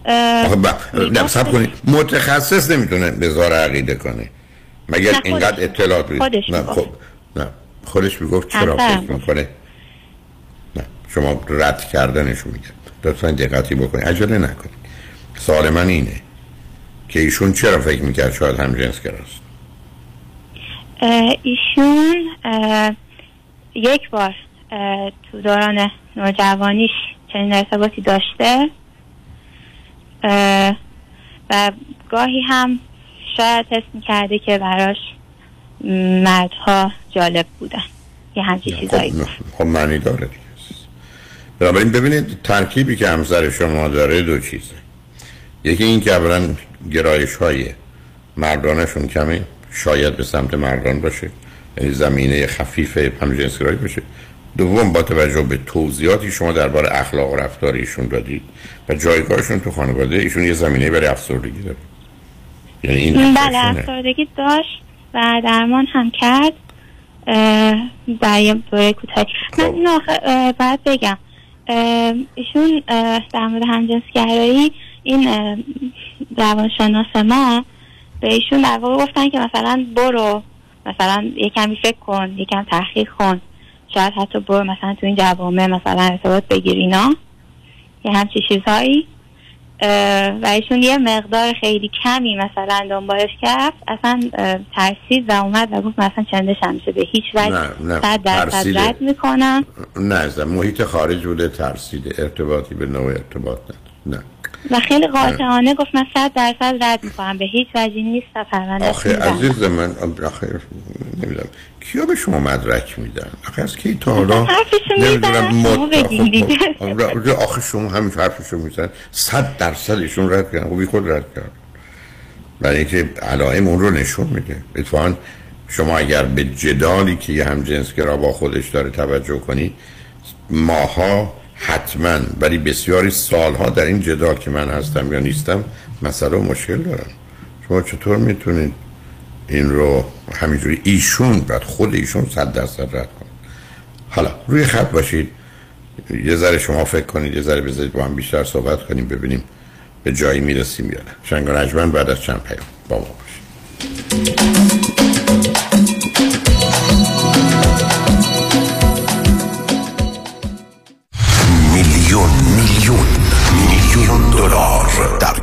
اه، آخه ب... نه سب کنید. متخصص نمی‌تونه بذار عقیده کنه. مگر اینقدر اطلاعات بید. خودش نه. خب نه. خودش می‌گفت چرا فکر می‌کنه؟ نه شما رد کردنشو میگه لطفا دقتی بکنید. عجله نکنید. سوال من اینه. که ایشون چرا فکر می‌کرد شاید هم جنس است ایشون اه، یک بار تو دوران نوجوانیش چنین ارتباطی داشته. و گاهی هم شاید حس می‌کرده که براش مردها جالب بودن. یه همچین چیزایی خب, خب معنی داره دیگه. بنابراین ببینید ترکیبی که همسر شما داره دو چیزه. یکی این که اولا گرایش های مردانشون کمه شاید به سمت مردان باشه یعنی زمینه خفیف همجنسگرایی باشه. دوم با توجه به توضیحاتی شما درباره اخلاق و رفتار ایشون دادید و جایگاهشون تو خانواده ایشون یه زمینه برای افسردگی داره. یعنی این بله افسردگی داشت و درمان هم کرد در یه دوره کوتاهی. من اینو آخه اه، باید بگم. ایشون در مورد همجنسگرایی این روانشناس ما به ایشون در واقع گفتن که مثلا برو مثلا یه کمی فکر کن یکم تحقیق کن. شاید حتی برو مثلا تو این جوامع مثلا ارتباط بگیر اینا. یه همچی چیزهایی. و ایشون یه مقدار خیلی کمی مثلا دنبالش کرد اصلا ترسید و اومد و گفت مثلا چندش همیشه به هیچ وجه نه، نه، صد درصد. رد می‌کنم. نه محیط خارج بوده ترسیده. ارتباطی به نوع ارتباط نداره. نه. و خیلی قاطعانه گفت من صد درصد رد می‌کنم به هیچ وجهی نیست و پرونده آخه عزیز من آخه نمی‌دونم. کیا به شما مدرک میدن؟ آخه از کی تا حالا حرفشو می‌زنن شما بگین دیگه. آخه- آخه شما همین حرفشو میزن صد درصد ایشون رد کردن. خب خود رد کرد برای اینکه علائم اون رو نشون میده. اتفاقا شما اگر به جدالی که یه هم جنسگرا با خودش داره توجه کنی ماها حتما. ولی بسیاری سالها در این جدال که من هستم یا نیستم مسئله مشکل دارم شما چطور می‌تونید این رو همینجوری ایشون بعد خود ایشون صد درصد رد کنید؟ حالا روی خط باشید. یه ذره شما فکر کنید یه ذره بذارید با هم بیشتر صحبت کنیم ببینیم به جایی می‌رسیم یا نه. شنگ و بعد از چند پیام با ما باشید.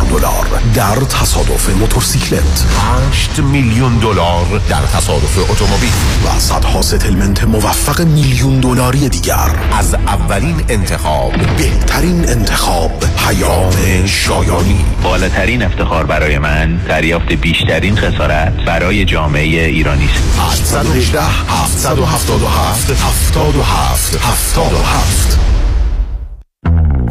دلار در تصادف موتورسیکلت. 8 میلیون دلار در تصادف اتومبیل. و صدها ستلمنت موفق میلیون دلاری دیگر. از اولین انتخاب. بهترین انتخاب پیام شایانی. بالاترین افتخار برای من دریافت بیشترین خسارت برای جامعه ایرانی است. 818 777 77 77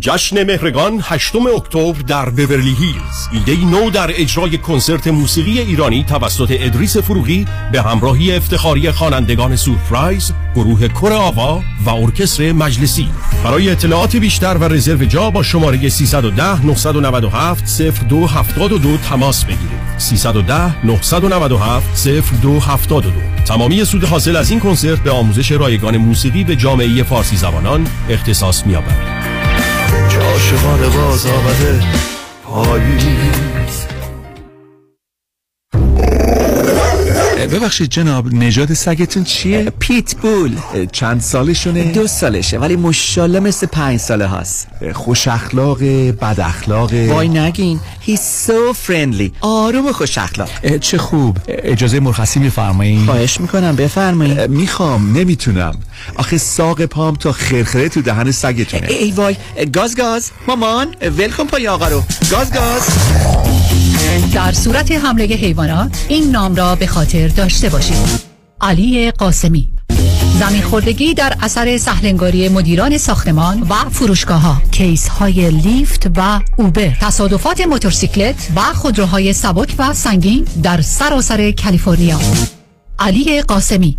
جشن مهرگان 8 اکتبر در بورلی هیلز. ایده نو در اجرای کنسرت موسیقی ایرانی توسط ادریس فروغی به همراهی افتخاری خوانندگان سورپرایز گروه کر آوا و ارکستر مجلسی. برای اطلاعات بیشتر و رزرو جا با شماره 310 997 0272 تماس بگیرید. 310 997 0272 تمامی سود حاصل از این کنسرت به آموزش رایگان موسیقی به جامعه فارسی زبانان اختصاص می‌یابد. عاشقانه باز آمده. پاییز. ببخشید جناب نژاد سگتون چیه؟ پیت بول چند سالشونه؟ دو سالشه ولی مشالله مثل پنج ساله هاست. خوش اخلاق بد اخلاق. وای نگین He's so friendly. آروم و خوش اخلاق. چه خوب. اجازه مرخصی میفرمایید خواهش می‌کنم بفرمایید می‌خوام نمی‌تونم. آخه ساق پام تا خرخره تو دهن سگتونه. ای وای گاز گاز. مامان ولکن پای آقا رو. گاز گاز. در صورت حمله حیوانات این نام را به خاطر داشته باشید. علی قاسمی. زمین خوردگی در اثر سهلنگاری مدیران ساختمان و فروشگاه ها کیس های لیفت و اوبر. تصادفات موتورسیکلت و خودروهای سبک و سنگین در سراسر کالیفرنیا. علی قاسمی.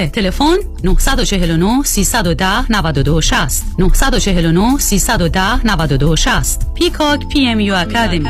تلفن 949 310 92 60 949 310 92 60 پیکاک پی ام یو اکادمی.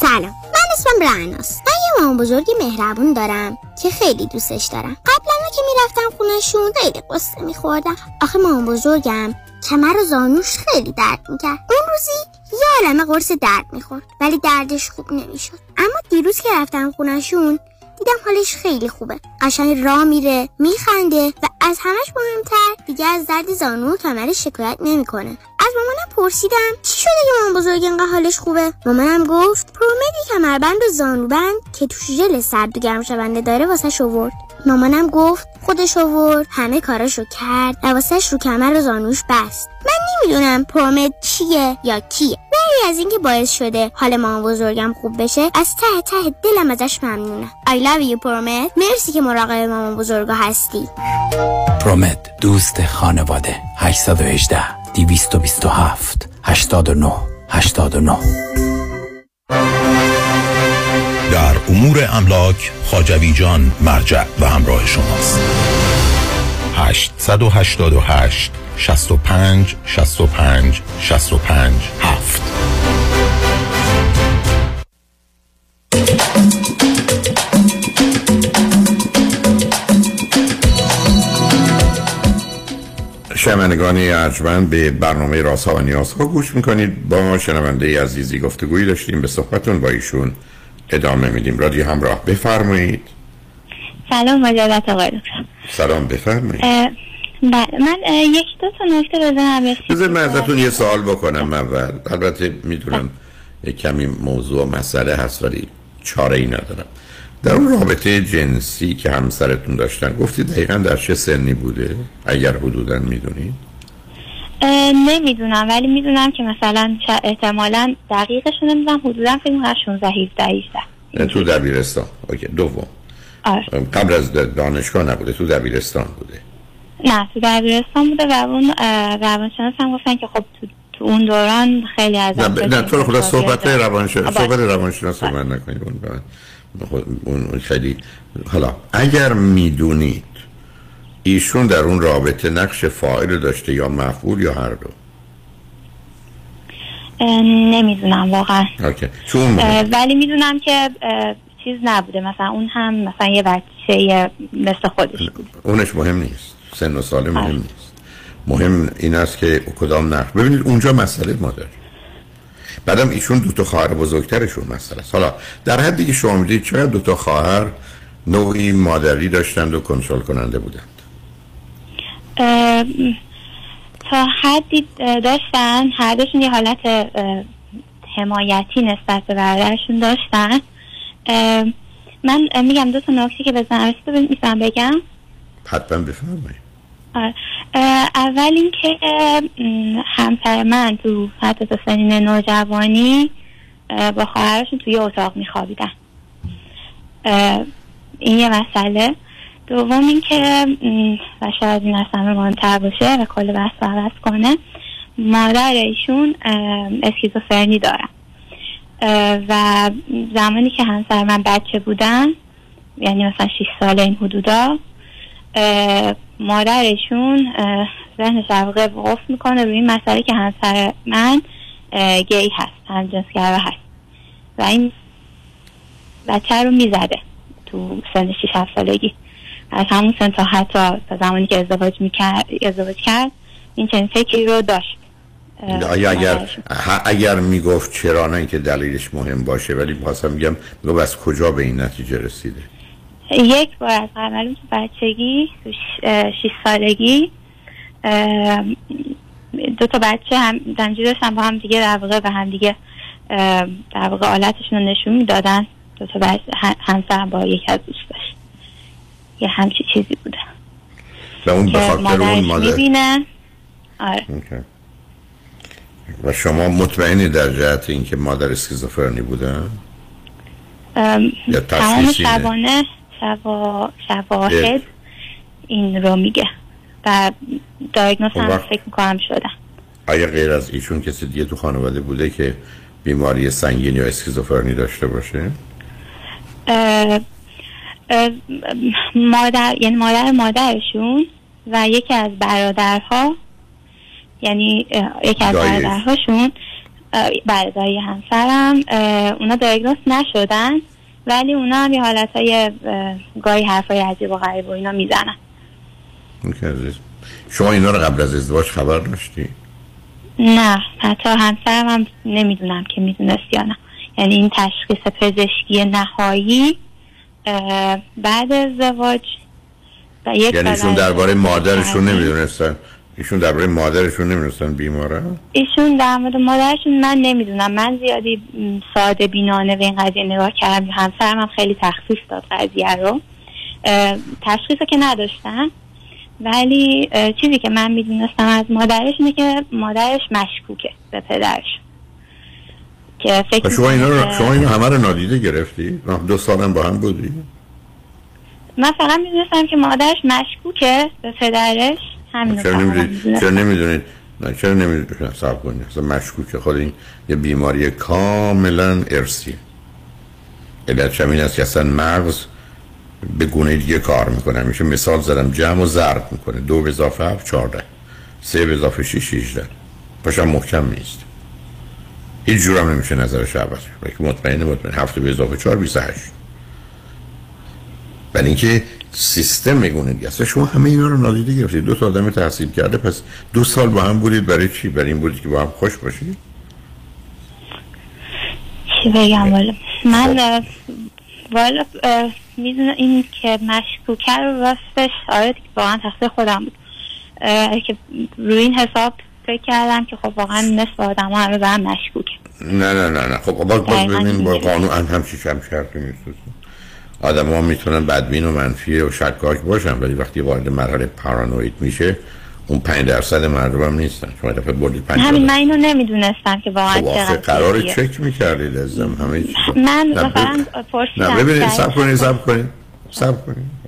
سلام من اسمم رعناست. من یه مامان بزرگی مهربون دارم که خیلی دوستش دارم. قبلا که می‌رفتم خونشون خیلی قصه میخوردم. آخه مامان بزرگم کمر و زانوش خیلی درد می‌کرد. اون روزی یه عالمه قرص درد می‌خورد ولی دردش خوب نمی‌شد. اما دیروز که رفتم خونشون دیدم حالش خیلی خوبه. قشنگ راه میره میخنده و از همش مهمتر دیگه از درد زانو و کمرش شکایت نمی‌کنه. از مامانم پرسیدم چی شده که مامان بزرگ اینقدر حالش خوبه؟ مامانم گفت پرومدی کمربند و زانوبند که توش ژل سرد و گرم شونده داره واسه آورد. مامانم گفت خودش آورد همه کاراشو کرد و واسش رو کمر و زانوش بست. من نمی‌دونم پرومد چیه یا کیه. ولی از اینکه باعث شده حال مامان بزرگم خوب بشه از ته ته دلم ازش ممنونم I love you پرومت مرسی که مراقب مامان بزرگا هستی. پرومت دوست خانواده. 818 227 89 89 در امور املاک خاجوی جان مرجع و همراه شماست. 888 65 65 65 7 شنوندگان ارجمند به برنامه راسا و نیازها گوش می‌کنید. با شنونده عزیزی گفتگویی داشتیم به صحبتون با ایشون ادامه میدیم. رادیو همراه بفرمایید. سلام مجدد آقای دکتر. سلام بفرمایید. بله من یک دو تا نکته بزنم بذار من ازتون یه سوال بکنم اول. البته می‌دونم یه کمی موضوع و مسئله هست ولی چاره ای ندارم. در اون رابطه جنسی که همسرتون داشتن گفتید دقیقا در چه سنی بوده؟ اگر حدودا می‌دونید. نمی‌دونم ولی می‌دونم که مثلا احتمالا دقیقش نمی‌دونم حدودا فکر می‌کنم 16 17 18 تو دبیرستان. اوکی دوم. آره. قبل از دانشگاه نبوده تو دبیرستان بوده. نه تو دبیرستان بوده. و اون روانشناس هم گفتن که خب تو, تو اون دوران خیلی از نه. نه تو خدا صحبت روانشناس باشه. صحبت روانشناس رو من نکنید. اون خیلی حالا اگر می‌دونید ایشون در اون رابطه نقش فاعل داشته یا مفعول یا هر دو؟ نمی‌دونم واقعا. اوکی. چون. ولی می‌دونم که چیز نبوده. مثلا اون هم مثلا یه بچه مثل خودش بود اونش مهم نیست. سن و سال مهم نیست. مهم این است که کدام نقش ببینید اونجا مسئله ما داریم. بعدم ایشون دو تا خواهر بزرگترشون مسئله است. حالا در حدی که شما می‌دید چقدر دو تا خواهر نوعی مادری داشتند و کنترل کننده بودند؟ تا حدی داشتن هر دوشون یه حالت حمایتی نسبت به برادرشون داشتن. من میگم دو تا نکته که بزنم تو می‌تونم بگم؟ حتما بفرمایید. آره. اول اینکه همسر من تو حتی تا سنین نوجوانی با خواهرشون توی اتاق میخوابیدن. این یه مسئله. دوم اینکه و شاید این همه مهمتر باشه و کل بحث رو عوض کنه مادر ایشون اسکیزوفرنی دارن و زمانی که همسر من بچه بودن یعنی مثلا 6 ساله این حدودا مادرشون در واقع وقف می‌کنه روی این مسئله که همسر من گی هست هم جنسگرا هست. و این بچه رو می‌زده تو سن 6 7 سالگی. از همون سن تا حتی تا زمانی که ازدواج می‌کرد ازدواج کرد این چنین فکری رو داشت. آیا اگر اگر می‌گفت چرا نه اینکه دلیلش مهم باشه ولی بازم میگم میگم از کجا به این نتیجه رسیده؟ یک بار از قبل تو بچگی تو ش- اه، شیش سالگی دو تا بچه هم دنجی داشتن با هم دیگه در واقع به هم دیگه در واقع آلتشون رو نشون می‌دادن. دو تا بچه همسر با یک از دوست داشت یه همچی چیزی بوده. و اون به که خاطر اون مادر می‌بینه. آره. اوکی. و شما مطمئنی در جهت اینکه مادر اسکیزوفرنی بودن یا تمام؟ شبانه شوا... شواهد این رو میگه و دایگنوز اون هم وقت- فکر می‌کنم شدن آیا غیر از ایشون کسی دیگه تو خانواده بوده که بیماری سنگین یا اسکیزوفرنی داشته باشه؟ اه، اه، مادر یعنی مادر مادرشون و یکی از برادرها یعنی یکی از. برادرهاشون دایی همسرم اونا دایگنوز نشدن ولی اونا هم یه حالت های گاهی حرفای عجیب و غریب و اینا می‌زنن. شما اینا رو قبل از ازدواج خبر داشتی نه حتی همسرم هم نمی‌دونم که می‌دونست یا نه یعنی این تشخیص پزشکی نهایی بعد ازدواج یک یعنی ایشون از درباره مادرشون. نمی‌دونستن ایشون درباره مادرشون نمی‌دونستن بیماره ایشون در مورد مادرشون من نمی‌دونم. من زیادی ساده بینانه به این قضیه نگاه کردم. همسرم هم خیلی تخصیص داد قضیه رو. تشخیص که نداشتن. ولی چیزی که من می‌دونستم از مادرش اینه که مادرش مشکوکه به پدرش. که فکر و شما اینا رو شما اینا همه رو نادیده گرفتی؟ دو سالم با هم بودی؟ من فقط می‌دونستم که مادرش مشکوکه به پدرش. همین چرا نمی‌دونید. چرا نمی‌دونید نه چرا نمی‌دونید صاحب کنید اصلا مشکوکه خود این یه بیماری کاملا ارسی علت همین است که اصلا مغز به گونه دیگه کار می‌کنه. میشه مثال زدم جمع و ضرب می‌کنه. دو به اضافه هفت چهارده. سه به اضافه شیش شیشده. پاشم محکم نیست. هیچ جورم نمیشه نظرش عوض که مطمئنه مطمئن. هفت به اضافه چهار بیسه هشت. برای اینکه سیستم میگونه دیگه. اصلا شما همه اینا رو نادیده گرفتید. دو تا آدم تحصیل کرده پس دو سال با هم بودید. برای چی؟ برای این بودید که با هم خوش باشید؟ چی بگم؟ والا من والا اه، می‌دونم این که مشکوکه رو راستش آره واقعا تقصیر خودم بود. که روی این حساب فکر کردم که خب واقعا نصف آدم ها همه به هم مشکوکه. نه نه نه نه. خب باز باز دقیقاً ببینید با. قانون هم همچی هم شرطی نیست. آدم ها می‌تونن بدبین و منفی و شکاک باشن ولی وقتی وارد مرحله پارانوید میشه اون پنج درصد مردم هم نیستن. شما دفعه بردید پنج همین من اینو نمی‌دونستم که واقعا خب چقدر قرار. چک می‌کردید ازم همه چیز. من نه، مثلا نه پرسیدم ببینید سب کنید سب کنید سب کنید.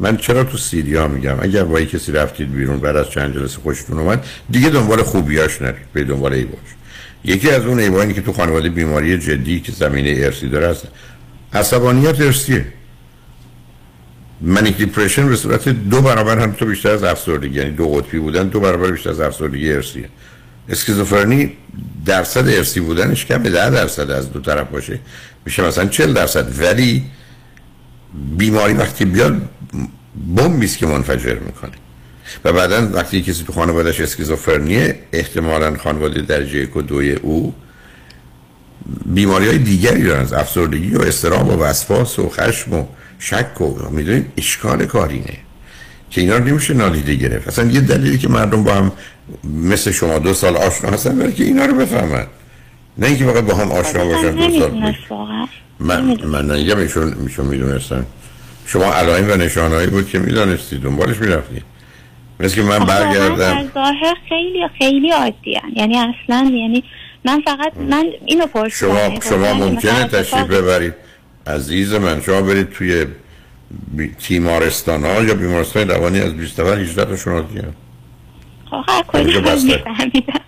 من چرا تو سیدیا میگم؟ اگر با کسی رفتید بیرون بعد از چند جلسه خوشتون اومد دیگه دنبال خوبیاش نرید به دنبال ایواش. یکی از اون ایوانی که تو خانواده بیماری جدی که زمینه ارسی داره است عصبانیت ارسیه منیک دیپرشن به صورت دو برابر هم تو بیشتر از افسردگی یعنی دو قطبی بودن دو برابر بیشتر از افسردگی ارسیه اسکیزوفرنی درصد ارسی بودنش کم به ده درصد از دو طرف باشه. میشه مثلا 40 درصد. ولی بیماری وقتی بیاد بمبی است که منفجر می‌کنه. و بعدا وقتی کسی تو خانوادهش اسکیزوفرنیه احتمالا خانواده درجه یک و دوی او بیماری های دیگری دارن از افسردگی و استراب و وسواس و خشم و شک و می‌دونید اشکال کارینه که اینا رو نمیشه نادیده گرفت. اصلا یه دلیلی که مردم با هم مثل شما دو سال آشنا هستن برای که اینا رو بفهمن. نه اینکه فقط با هم آشنا باشن دو سال من من نگم ایشون ایشون می‌دونستن. شما علائم و نشانهایی بود که می‌دانستید دنبالش می‌رفتید. مثل که من برگردم. ظاهر خیلی خیلی عادی. یعنی اصلا یعنی من فقط من اینو پرسیدم. شما شما ممکنه تشریف ببرید. عزیز من شما برید توی بی- تیمارستان ها یا بیمارستان روانی از 20 نفر 18 تا شما دیگه کجا اینجا من بسته. میفهمیدم.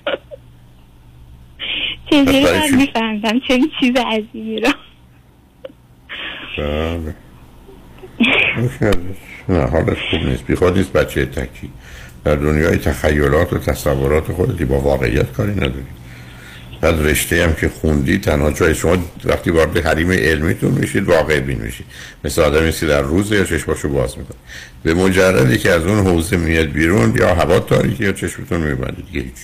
چجوری من چی؟ میفهمیدم چه چیز عجیبی رو. بله. نه حالش خوب نیست. بیخواد نیست بچه تکی. در دنیای تخیلات و تصورات خودتی با واقعیت کاری نداری. بعد رشته هم که خوندی تنها جای شما وقتی وارد حریم علمیتون میشید واقع بین میشید. مثل آدمی که در روز یا چشماشو باز می‌کنه به مجردی که از اون حوزه میاد بیرون یا هوا تاریکی یا چشمتون میبندید دیگه هیچ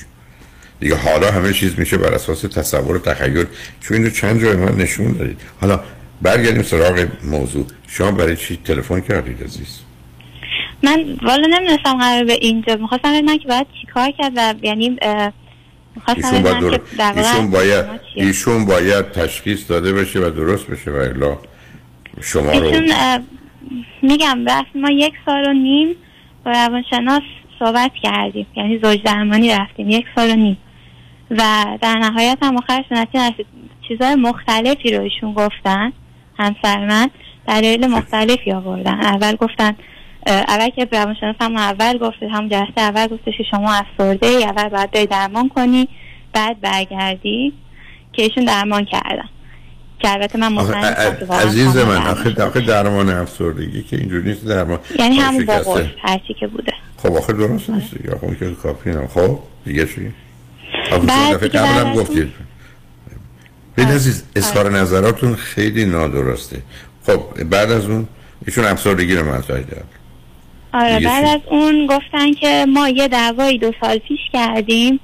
دیگه حالا همه چیز میشه بر اساس تصور و تخیل. چون اینو چند جای من نشون دادید. حالا برگردیم سراغ موضوع. شما برای چی تلفن کردید عزیز؟ من والا نمی‌دونستم قرار به اینجا. می‌خواستم ببینم که باید چیکار کرد و یعنی ایشون باید, در... ایشون باید. ایشون باید تشخیص داده بشه و درست بشه و الا شما رو ایشون میگم رفت ما یک سال و نیم با روانشناس صحبت کردیم. یعنی زوج درمانی رفتیم. یک سال و نیم. و در نهایت هم آخرش نتیجه چیزهای مختلفی رو ایشون گفتن همسر من دلایل مختلفی آوردن. اول گفتن اول که روانشناس هم اول گفت هم جلسه اول گفتش که شما افسرده ای اول باید بری درمان کنی بعد برگردی که ایشون درمان کردن. که البته من مطمئن عزیز من آخه آخه درمان افسردگی که اینجوری نیست درمان یعنی همون با هرچی که بوده. خب آخه درست نیست آخه اون که کافی نه. خب دیگه چی؟ بعد دیگه هم گفتید ببین عزیز اظهار نظراتون خیلی نادرسته. خب بعد از اون ایشون افسردگی رو مطرح کرد. آره بعد؟ از اون گفتن که ما یه دعوایی دو سال پیش کردیم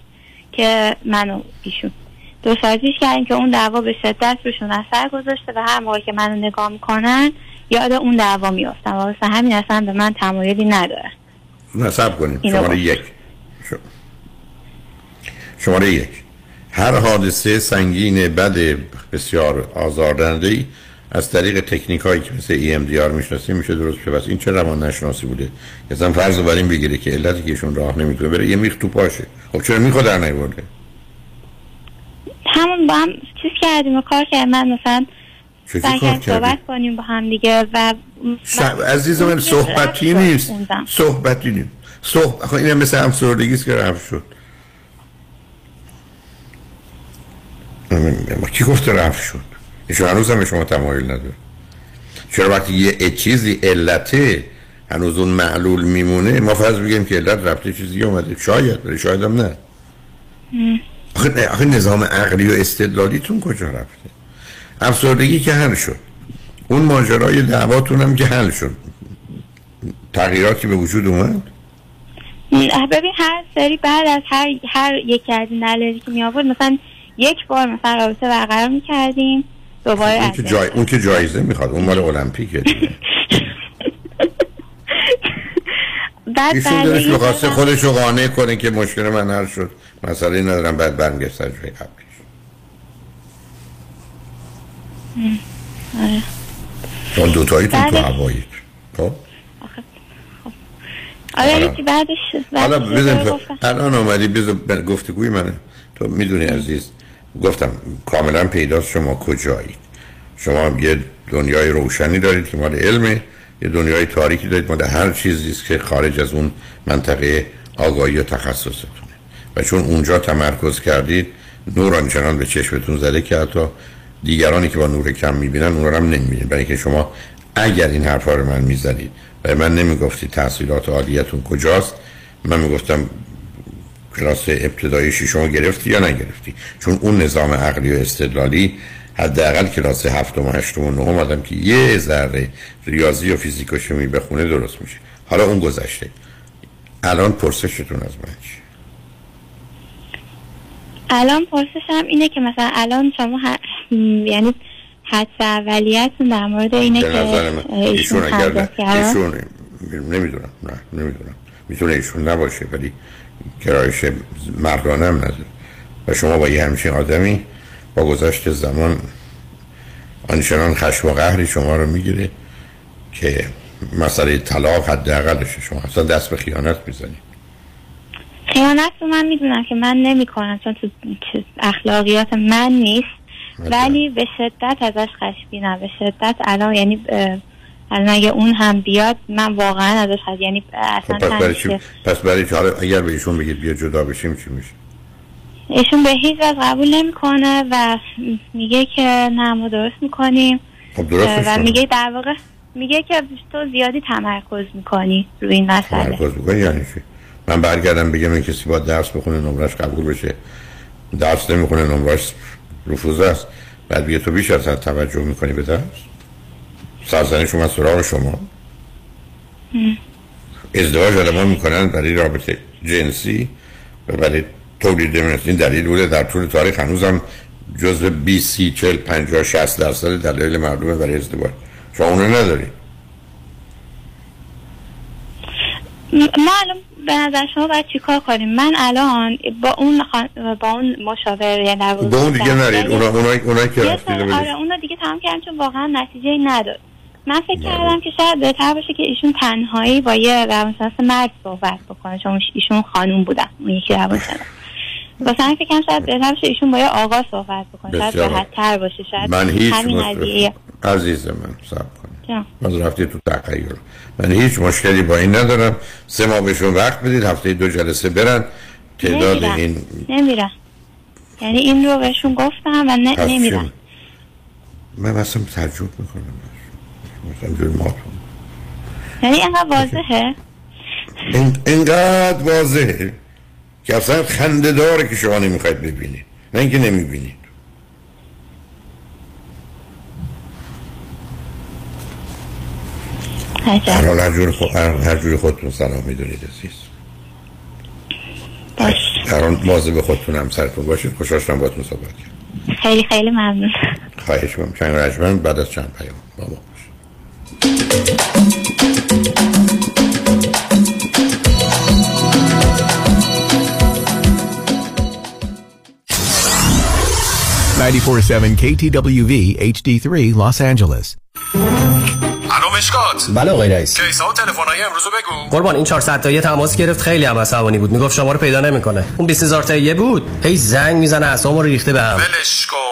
که منو ایشون دو سال پیش کردیم که اون دعوا به شدت روشون اثر گذاشته و هر موقع که منو نگاه می‌کنن یاد اون دعوا میافتم. و واسه همین اصلا به من تمایلی نداره. نصب کنیم. شماره. یک. شماره یک. هر حادثه سنگین بد بسیار آزاردهنده ای از طریق تکنیک هایی که مثل EMDR می‌شناسیم میشه درست بشه. بس این چه روان نشناسی بوده؟ اصلا فرض رو بر این بگیره که علتی که ایشون راه نمی‌تونه بره یه میخ تو پاشه. خب چرا می‌خواد در نیورده؟ همون با هم چیز کردیم و کار کردیم. من مثلا صحبت؟ کنیم با هم دیگه و عزیز من صحبتی نیست. صحبتی نیست. صحبت آخه اینم مثل افسردگی است که رفت شد. ما کی گفته رفت شد؟ ایشون هنوز هم به شما تمایل نداره. چرا وقتی یه چیزی علته هنوز اون معلول میمونه ما فرض بگیم که علت رفته چیزی اومده. شاید ولی شاید هم نه. آخه, آخه نظام عقلی و استدلالیتون کجا رفته؟ افسردگی که حل شد. اون ماجرای دعواتون هم که حل شد. تغییراتی به وجود اومد؟ ببین هر سری بعد از هر هر یکی از این که می آورد مثلا یک بار مثلا رابطه برقرار می کردیم دوباره اون که, جای... اون که جایزه می‌خواد اون مال المپیکه. بعد ایشون دلش می‌خواسته خودش رو قانع کنه که مشکل من حل شد مسئله ندارم بعد برمیگرد سر جای قبلی م. آره. چون دوتاییتون تو بعد- هوایید خب آره حالا- یکی بعدش حالا بزن تو. الان بذار بر- گفتگوی منه تو می‌دونی عزیز گفتم کاملا پیداست شما کجایید؟ شما یه دنیای روشنی دارید که مال علمه یه دنیای تاریکی دارید مال هر چیزی است که خارج از اون منطقه آگاهی و تخصصتونه. و چون اونجا تمرکز کردید نور آنچنان به چشمتون زده که حتی دیگرانی که با نور کم می‌بینن اون رو هم نمی‌بینید برای که شما اگر این حرفا رو من می‌زدید و من نمی‌گفتید تحصیلات عالیتون کجاست من می‌گفتم کلاس ابتدایی شما گرفتی یا نگرفتی چون اون نظام عقلی و استدلالی حداقل کلاس هفتم و هشتم و نهم آدم که یه ذره ریاضی و فیزیک و شیمی بخونه درست میشه حالا اون گذشته الان پرسشتون از من چیه؟ الان پرسشم اینه که مثلا الان شما ه... یعنی حدس اولیتون در مورد اینه که ایشون اگر. ایشون نمی‌دونم نه نمی‌دونم می‌تونه ایشون نباشه ولی گرایش مردانه هم نداره. و شما با یه همچین آدمی با گذشت زمان آنچنان خشم و قهری شما رو می‌گیره که مسئله طلاق حداقلشه. شما اصلا دست به خیانت می‌زنید خیانت رو من می‌دونم که من نمی کنم چون تو تو اخلاقیات من نیست. ولی به شدت ازش خشمگینم به شدت الان یعنی الان اگه اون هم بیاد من واقعا ازش خشم یعنی اصلا خب پس برای چی؟ پس برای چی؟ اگر به ایشون بگید بیا جدا بشیم چی میشه؟ ایشون به هیچ وجه قبول نمی‌کنه و میگه که نه ما درست می‌کنیم. خب درستش و. میگه در واقع میگه که تو زیادی تمرکز می‌کنی روی این مسئله. تمرکز می‌کنی؟ یعنی چی؟ من برگردم بگم این کسی با درس بخونه نمرش قبول بشه. درس نمی‌خونه نمرش رفوز است. بعد بگه تو بیش از حد توجه می‌کنی به درس؟ سرزنش اومد سراغ شما. ازدواج آدمان می‌کنن برای رابطه جنسی و برای تولید این دلیل بوده در طول تاریخ. هنوزم جزو 20 30 40 50 60 درصد دلایل مردم برای ازدواج. شما اونو ندارید م- ما الان به نظر شما باید چیکار کنیم؟ من الان با اون خان... با اون مشاور یعنی در به اون دیگه نرید. اونا اونایی اونایی که آره بدید. اون رو دیگه تمام کردم چون واقعا نتیجه نداد. من فکر کردم که شاید بهتر باشه که ایشون تنهایی با یه روانشناس مرد صحبت بکنه. چون ایشون خانوم بودن اون یکی روانشناس. واسه همین فکر کردم شاید بهتر باشه ایشون با یه آقا صحبت بکنه. شاید بسیار راحت تر باشه. شاید من هیچ همین عزیز من صبر کن. باز رفتی تو تغییر من هیچ مشکلی با این ندارم. سه ماه بهشون وقت بدید هفته دو جلسه برن. تعداد نمیرن. این نمیرن یعنی این رو بهشون گفتم و نه؟ نمیرن من اصلا تعجب می‌کنم. یعنی اینقدر واضحه؟ اینقدر واضحه که اصلا خنده داره که شما نمی‌خواید ببینید. نه اینکه نمی‌بینید. هر حال هر جور, خود، خودتون سلام می‌دونید عزیز. باش. هر آن به خودتون هم سرتون باشید خوش آشتم با تون صحبت کرد خیلی خیلی ممنون. خواهش ممنون چند رجمن بعد از چند پیام. بابا 947 KTWV HD3 Los Angeles. الو مشکات. بله آقای رئیس. کیس و امروز بگو. قربان این 400 تایی تماس گرفت. خیلی هم عصبانی بود. می‌گفت شما رو پیدا نمی‌کنه. اون 20000 تایی بود. هی زنگ می‌زنه اسمو رو ریخته بهم ولش کن.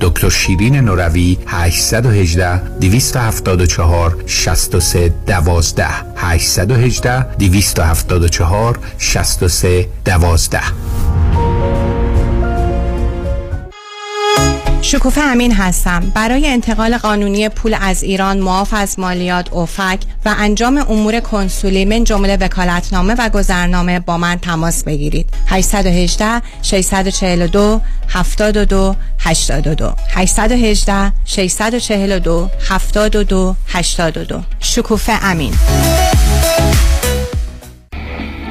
دکتر شیرین نوروی 818 274 63 12 818 274 63 12 شکوفه امین هستم. برای انتقال قانونی پول از ایران معاف از مالیات اوفک و انجام امور کنسولی من جمله وکالتنامه و گذرنامه با من تماس بگیرید. 818 642 72 82 818 642 72 82 شکوفه امین.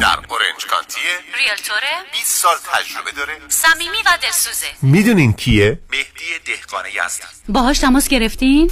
در اورنج کانتیه ریلتوره 20 سال تجربه داره صمیمی و دلسوزه می‌دونین کیه؟ مهدی دهقانی هستن باهاش تماس گرفتین؟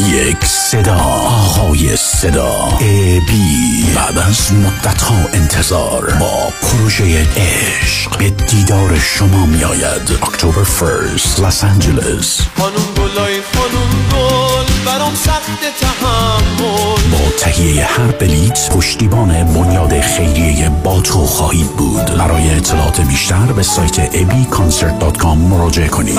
یک صدا آقای صدا. ابی. بعد از مدت ها انتظار با پروژه عشق به دیدار شما می آید اکتبر first لس آنجلس. خانون گلای خانون گل برام سخت تحمل. با تهیه هر بلیت پشتیبان بنیاد خیریه با تو خواهید بود. برای اطلاعات بیشتر به سایت abconcert.com مراجعه کنید.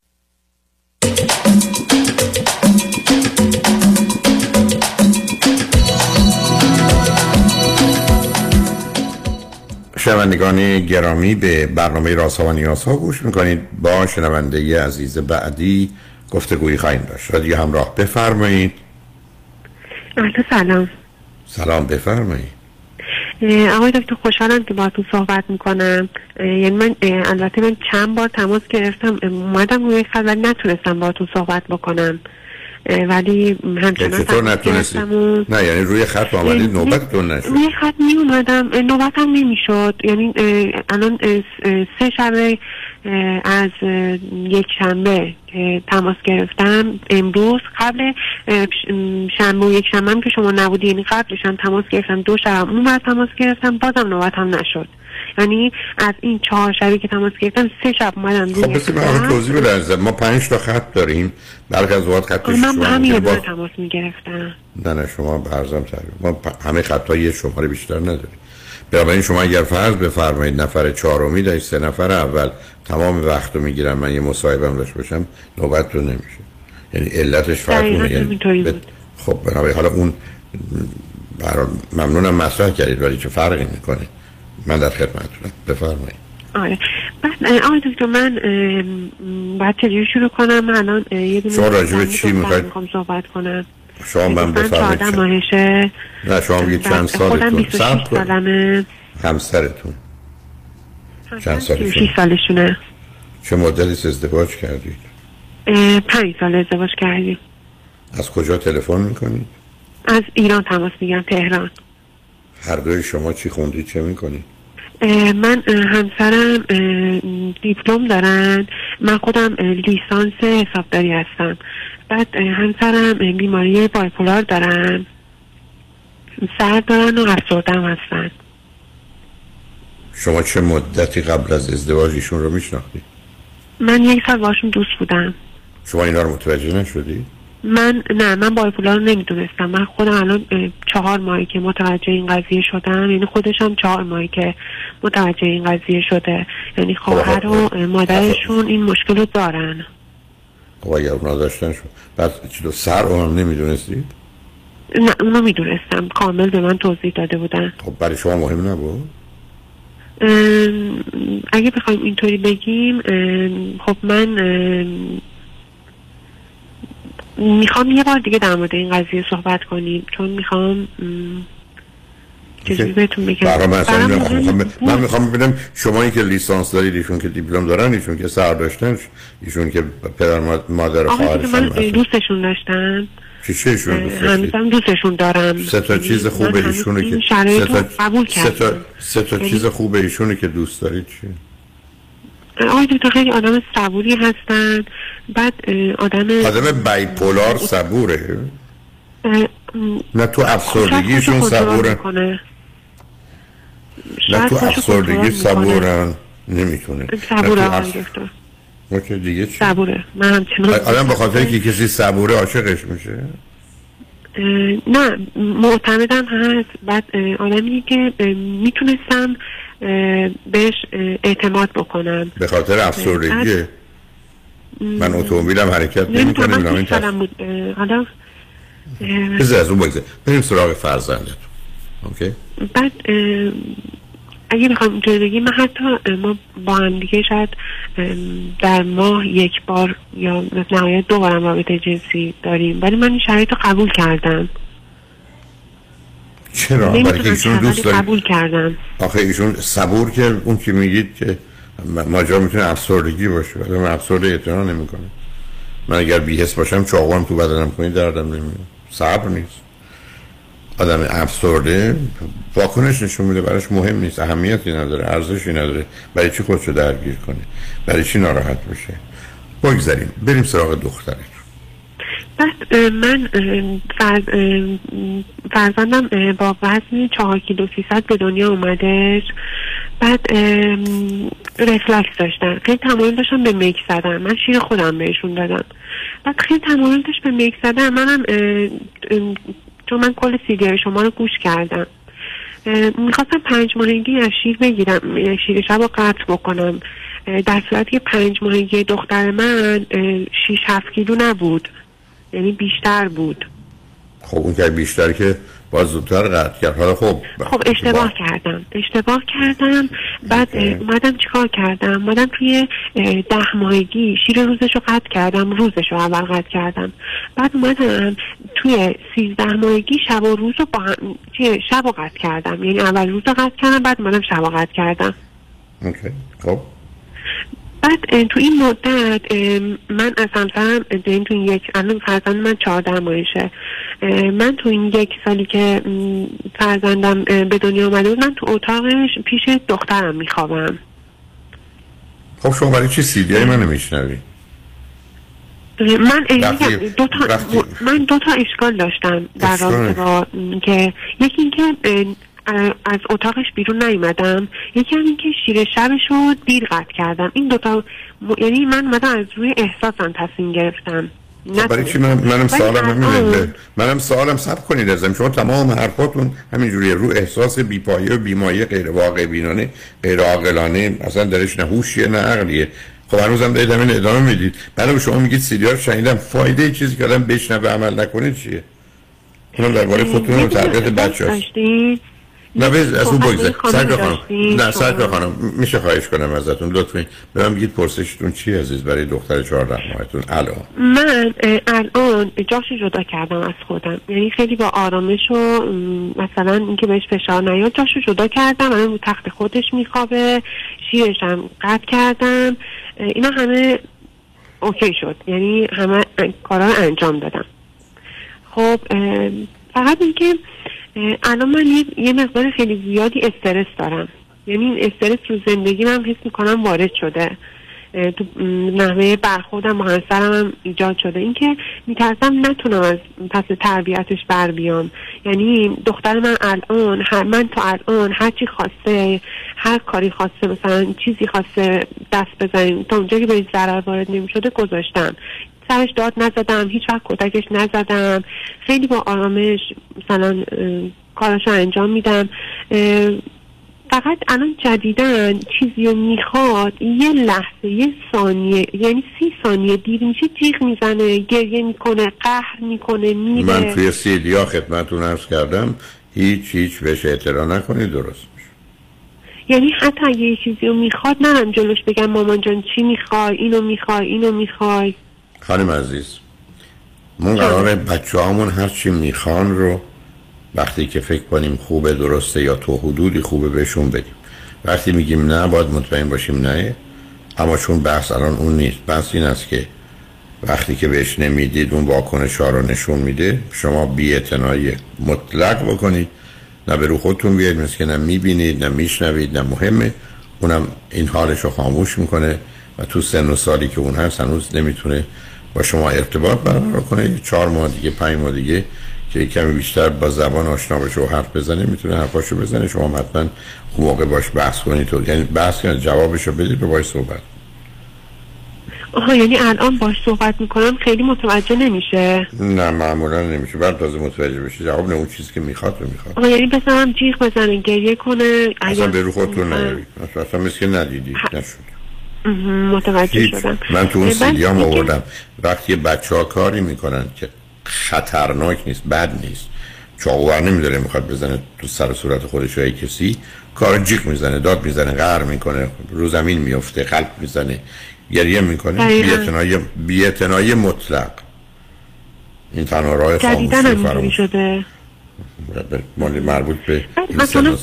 شنوندگان گرامی به برنامه رازها و نیازها گوش می‌کنید. با شنونده عزیز بعدی گفتگویی خواهیم داشت. رادیو همراه بفرمایید. سلام. سلام بفرمایید. آقای دکتر خوشحالم که باهاتون صحبت می‌کنم. یعنی من البته من چند بار تماس گرفتم اومدم روی خط ولی نتونستم باهاتون صحبت بکنم. ولی همچنان چطور نتونستی؟ نه یعنی روی خط آمدید نوبتتون نشد روی خط می اومدم نوبتم نمی‌شد. یعنی الان سه شب از یک شنبه که تماس گرفتم. امروز قبل شنبه و یک شنبه هم که شما نبودی یعنی قبلش هم تماس گرفتم دو شب اون تماس گرفتم بازم نوبتم نشد. یعنی از این چهار شبی که تماس گرفتم سه شب اومدم خب بسید من خط. توضیح بده. ما پنج تا خط داریم. برخی از اوقات خطش من شما همین با- تماس می‌گرفتم. نه نه شما برزم تقریبا ما پ- همه خط یه شماره بیشتر نداریم. بنابراین شما اگر فرض بفرمایید نفر چهارمی در سه نفر اول تمام وقت رو می‌گیرم. من یه مصاحبم داشته باشم نوبت رو نمیشه. یعنی علتش فرق یعنی بود. خب بنابراین حالا اون برای ممنونم مطرح کردید ولی چه فرقی می‌کنه؟ من در خدمتتونم بفرمایید. آره. بعد آقای دکتر من باید چجوری شروع کنم؟ من الان یه دونه شما راجع به چی می‌خواید؟ می‌خوام صحبت کنم. شما من بفرمایید. 14 چند- ماهشه. نه شما بگید بعد چند خودم سالتون 26 صبر کنید. سالمه. همسرتون. چند 36 سالتون سالشونه. چه مدتی ازدواج کردید؟ پنج سال ازدواج کردیم. از کجا تلفن می‌کنید؟ از ایران تماس میگم تهران. هر دوی شما چی خوندید چه می‌کنید من همسرم دیپلم دارن. من خودم لیسانس حسابداری هستم. بعد همسرم بیماری بایپولار دارن. سر دارن و افسردم هستن. شما چه مدتی قبل از ازدواج ایشون رو میشناختید من یک سال باشون دوست بودم. شما اینا رو متوجه نشدید من نه من بایپولار رو نمی‌دونستم. من خودم الان چهار ماهی که متوجه این قضیه شدم یعنی خودش هم چهار ماهی که متوجه این قضیه شده. یعنی خواهر و مادرشون این مشکل رو دارن. خب اگر اونا داشتن شد بعد چی دو سر رو هم نمی‌دونستید نه اونو می‌دونستم. کامل به من توضیح داده بودن. خب برای شما مهم نبود؟ اگه بخوایم اینطوری بگیم خب من می‌خوام یه بار دیگه در مورد این قضیه صحبت کنیم چون می‌خوام ام، چجوری بهتون بگم. من می‌خوام ببینم شما که لیسانس دارید ایشون که دیپلم دارن ایشون که سر داشتن ایشون که پدر ما- مادر که من. دوستشون داشتم چی چه ایشون؟ هنوزم دوستشون دارم. سه تا یعنی چیز من خوب هنوز ایشونه که سه تا قبول سه تا کردم. سه تا یعنی- چیز خوب ایشونه که دوست دارید چیه آقای دکتر خیلی آدم صبوری هستن. بعد آدم آدم بایپولار صبوره. نه تو افسردگیشون می‌کنه. نه تو افسردگی. صبورن نمی‌تونه صبوره آقای اف- دکتر اوکی دیگه چی؟ صبوره. من همچنان آدم به خاطر که کسی صبوره عاشقش میشه؟ نه معتمدم هست. بعد آدمی که می‌تونستم بهش اعتماد بکنم به خاطر افسردگی من اتومبیلم حرکت نمی‌کنه این سالم بود. حالا از اون بگذار بریم سراغ فرزندتون. اوکی؟ بعد اگه بخوام اینطوری بگیم من حتی ما با هم دیگه شاید در ماه یک بار یا نهایت دو بارم رابطه جنسی داریم. ولی من این شرایط رو قبول کردم. چرا؟ برای ایشون دوست داره قبول کردم. آخه ایشون صبور که اون که میگید که ماجرا می‌تونه افسردگی باشه ولی من افسرده اعتنا نمی‌کنه من اگر بیهس باشم چاقوام تو بدنم کنی دردم نمیاد صبر نیست. آدم افسرده واکنش نشون میده براش مهم نیست اهمیتی نداره ارزشی نداره برای چی خودشو درگیر کنه برای چی ناراحت بشه. بگذاریم بریم سراغ دخترت بعد من فرزندم با وزن چهار کیلو سیصد به دنیا اومدش. بعد رفلکس داشتن. خیلی تمایل داشتم به میک زدن. من شیر خودم بهشون دادم. بعد خیلی تمایل داشت به میک زدن. منم چون من کل سیدی شما رو گوش کردم. می‌خواستم پنج ماهگی از شیر بگیرم شیر شب رو قطع بکنم. در صورتی که پنج ماهگی دختر من شیش هفت کیلو نبود. یعنی بیشتر بود. خب اون که بیشتر که باز زودتر قطع کرد. حالا خب. خب اشتباه کردم. اشتباه کردم. بعد اومدم چیکار کردم؟ اومدم توی ده ماهگی شیر روزش رو قطع کردم. روزش رو اول قطع کردم. بعد اومدم توی سیزده ماهگی شب و روز رو با هم توی شب رو قطع کردم. یعنی اول روز رو قطع کردم بعد اومدم شب رو قطع کردم. اوکی. خب. بعد تو این مدت من از همسرم تو این یک الان فرزند من چهارده ماهشه. اه، من تو این یک سالی که فرزندم به دنیا آمده بود من تو اتاقش پیش دخترم میخوابم. خب شما برای چی سیدی؟ های من نمیشنوی من دو تا من دو تا اشکال داشتم در؟ رابطه با که یکی اینکه از اتاقش بیرون نیومدم. یکی هم اینکه شیر شبش رو دیر قطع کردم. این دوتا م... یعنی من اومدم از روی احساسم تصمیم گرفتم. خب برای چی من منم سوالم همینه. منم سوالم سب کنید ازم. شما تمام حرفاتون همینجوریه. رو احساس بیپایه و بیمایه غیر واقع بینانه غیر عاقلانه. اصلا درش نه هوشیه نه عقلیه. خب هنوزم دارید همین ادامه می‌دید. بعد شما میگید سیدی ها رو شنیدم. فایده چیزی که آدم بشنوه عمل نکنه چیه؟ اونم درباره خودتون و تربیت بچه هست داشتین نه بز از اون بگذار. سرکار خانم. نه. سرکار خانم میشه خواهش کنم ازتون لطفا. به من بگید پرسشتون چی عزیز برای دختر 14 ماهتون؟ الان. من الان جاشو جدا کردم از خودم. یعنی خیلی با آرامش و مثلا اینکه بهش فشار نیاد جاشو جدا کردم. الان رو تخت خودش میخوابه. شیرشم قطع کردم. اینا همه اوکی شد. یعنی همه کارا رو انجام دادم. خب فقط اینکه الان من یه, مقدار خیلی زیادی استرس دارم. یعنی این استرس رو زندگی من حس می‌کنم وارد شده. تو نحوه برخوردم با همسرم هم ایجاد شده. اینکه میترسم نتونم از پس تربیتش بر بیام. یعنی دختر من الان هر من تا الان هر چی خواسته هر کاری خواسته مثلا چیزی خواسته دست بزنیم تا اونجا که بهش ضرر وارد نمی‌شده گذاشتم. سرش داد نزدم هیچ وقت کتکش نزدم. خیلی با آرامش مثلا اه، کاراشو انجام میدم. فقط الان جدیدن چیزی رو می‌خواد یه لحظه یه ثانیه یعنی سی ثانیه دیر میشه جیغ می‌زنه گریه می‌کنه قهر می‌کنه میره. من توی سیدی ها خدمتون عرض کردم هیچ هیچ بهش اعتراض نکنید درست یعنی حتی اگه یه چیزی رو می‌خواد نرم جلوش بگم مامان جان چی می‌خوای؟ اینو می‌خوای اینو می‌خوای؟ خانم عزیز من قرار بچه هامون هر چی می‌خوان رو وقتی که فکر کنیم خوبه درسته یا تو حدودی خوبه بهشون بدیم. وقتی میگیم نه باید مطمئن باشیم نه. اما چون بحث الان اون نیست بحث این است که وقتی که بهش نمی‌دید اون واکنش ها رو نشون میده شما بی مطلق بکنید. نه به رو خودتون بیاید مثل که نه می‌بینید نه میشنوید نه مهمه. اونم این حالش رو خاموش می‌کنه و تو سن و سالی که اون هست هنوز نمی‌تونه با شما ارتباط برقرار کنه. یه چهار ماه دیگه پنج ماه دیگه که کمی بیشتر با زبان آشنا بشه و حرف بزنه می‌تونه حرفاشو بزنه. شما حتما اون موقع باش بحث کنید. تو یعنی بحث کنید جوابشو بدید و باش صحبت آها یعنی الان باش صحبت می‌کنم خیلی متوجه نمیشه. نه معمولا نمیشه. بعد تازه متوجه بشه جواب نه اون چیزی که می‌خواد رو می‌خواد. آها یعنی بزنم جیغ بزنه گریه کنه. اصلا به رو خودتون نیارید اصلا مثل نشد. مهم، متوجه. شدم. من تو اون بعد سیدی هم اینکه- آوردم. وقتی بچه ها کاری می‌کنن که خطرناک نیست بد نیست چاقوور نمیداره می‌خواد بزنه تو سر صورت خودش یا کسی کار جیک می‌زنه داد می‌زنه قهر می‌کنه رو زمین میفته قلب می‌زنه گریه می‌کنه. بیعتنایی بیعتنایی مطلق. این تنها راه خاموشی فراموش اینجوری شده. مربوط به این سن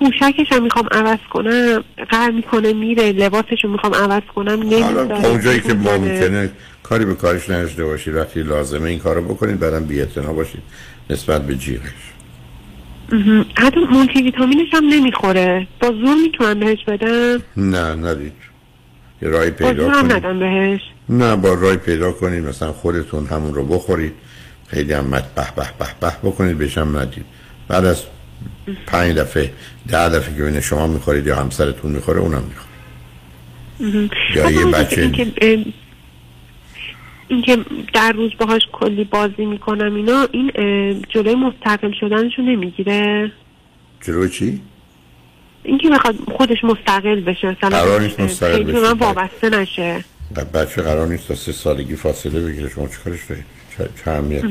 پوشکش هم می‌خوام عوض کنم قهر می‌کنه میره لباسش رو می‌خوام عوض کنم تا اونجایی که می‌زنه. ممکنه کاری به کارش نداشته باشید وقتی لازمه این کارو بکنید بعدم بی‌اعتنا باشید نسبت به جیغش. حتی مولتی ویتامینش هم نمی‌خوره. با زور می‌تونم بهش بدم؟ نه ندید. یه راهی با پیدا زور هم کنید. ندم بهش. نه با راهی پیدا کنید. مثلا خودتون همون رو بخورید. خیلی هم به به به بکنید بهش هم ندید. بعد از پنج دفعه ده دفعه که بین شما می‌خورید یا همسرتون می‌خوره اونم می‌خوره. یا حتی یه بچه- اینکه در روز باهاش کلی بازی می‌کنم اینا این جلوی مستقل شدنشو نمی‌گیره جلو چی؟ اینکه بخواد خودش مستقل بشه مثلا قرار نیست مستقل بشه. من وابسته نشه بچه قرار نیست تا سه سالگی فاصله بگیره شما چیکارش دارید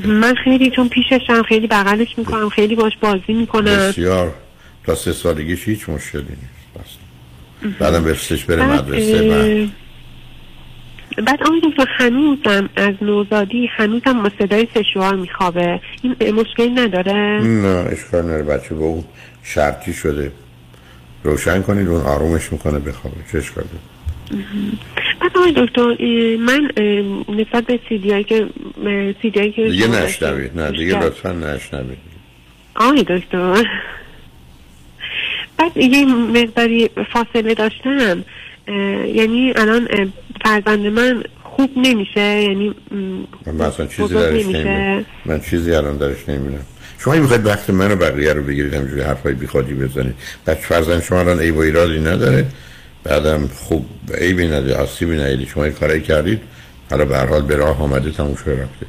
من خیلی چون پیششم خیلی بغلش می‌کنم خیلی باش بازی می‌کنم بسیار. تا سه سالگیش هیچ مشکلی نیست بعدم برسش بره مدرسه بعد. بعد آقای دکتر هنوزم از نوزادی هنوزم با صدای سشوار میخوابه. این مشکلی نداره؟ نه اشکال نداره. بچه با اون شرطی شده. روشن کنید اون آرومش می‌کنه بخوابه. چه اشکال داره بعد آقای دکتر من نسبت به سیدی هایی که سیدی هایی که دیگه نشنوید نه دیگه لطفا نشنوید. آقای دکتر. بعد یه مقداری فاصله داشتم. یعنی الان فرزند من خوب نمیشه یعنی من اصلا چیزی درش نمیشه. من چیزی الان درش نمی‌بینم. شما این می‌خواید وقت من و بقیه رو بگیرید همجوری حرفای بیخودی بزنید. بچه فرزند شما الان عیب و ایرادی نداره؟ بعدم خوب عیبی نداره آسیبی نداره. شما این کارایی کردید حالا به هر حال به راه آمده تموم شده رفته.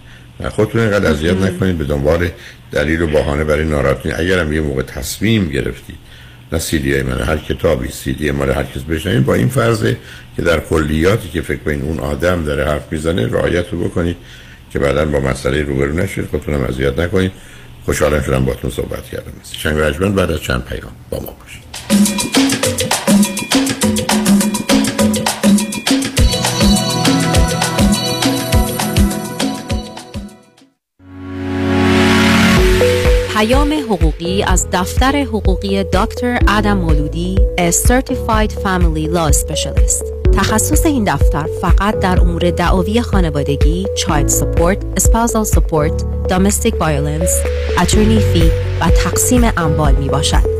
خودتون اینقدر اذیت نکنید به دنبال دلیل و بهانه برای ناراحت نیست. اگرم یه موقع تصمیم گرفتید نه سیدی های من هر کتابی سیدی مال هر کس بشنید با این فرضه که در کلیاتی که فکر کنید اون آدم داره حرف می‌زنه رعایت رو بکنید که بعدا با مسئله روبرو نشید. خودتونم اذیت نکنید. خوشحالم شدم باتون صحبت کردم. شنگ بعد از چند پیام با ما باشید. پیام حقوقی از دفتر حقوقی دکتر ادم مولودی A Certified Family Law Specialist تخصص این دفتر فقط در امور دعاوی خانوادگی، Child Support, Spousal Support, Domestic Violence, Attorney Fee و تقسیم اموال می باشد.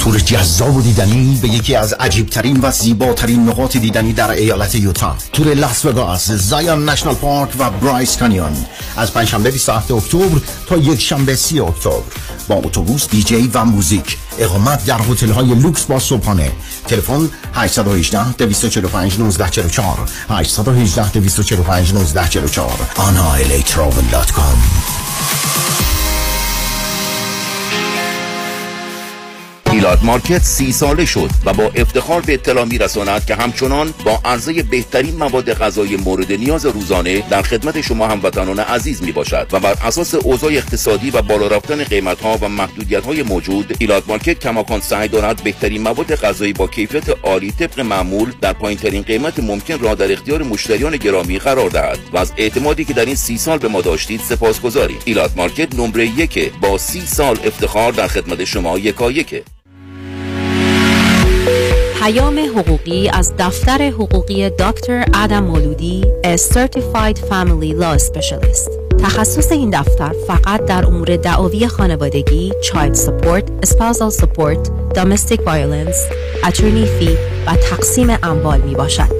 تور جذاب و دیدنی به یکی از عجیبترین و زیباترین نقاط دیدنی در ایالت یوتا. تور لاس وگاس Zion National Park و Bryce Canyon. از پنجشنبه 27 اکتبر تا یک شنبه 30 اکتبر. با اتوبوس دیجی و موزیک. اقامت در هتل های لوکس با صبحانه. تلفن 818 245 1944 818 245 1944 anailatravel.com ایلات مارکت سی ساله شد و با افتخار به اطلاع می رساند که همچنان با عرضه بهترین مواد غذایی مورد نیاز روزانه در خدمت شما هموطنان عزیز می باشد و بر اساس اوضاع اقتصادی و بالا رفتن قیمت ها و محدودیت های موجود ایلات مارکت کماکان سعی دارد بهترین مواد غذایی با کیفیت عالی طبق معمول در پایین ترین قیمت ممکن را در اختیار مشتریان گرامی قرار دهد و از اعتمادی که در این سی سال به ما داشتید سپاسگزاریم. ایلات مارکت نمره یک با سی سال افتخار در خدمت شما یکایکه پیام حقوقی از دفتر حقوقی دکتر ادم مولودی A Certified Family Law Specialist تخصص این دفتر فقط در امور دعاوی خانوادگی، Child Support, Spousal Support, Domestic Violence, Attorney Fee و تقسیم اموال می باشد.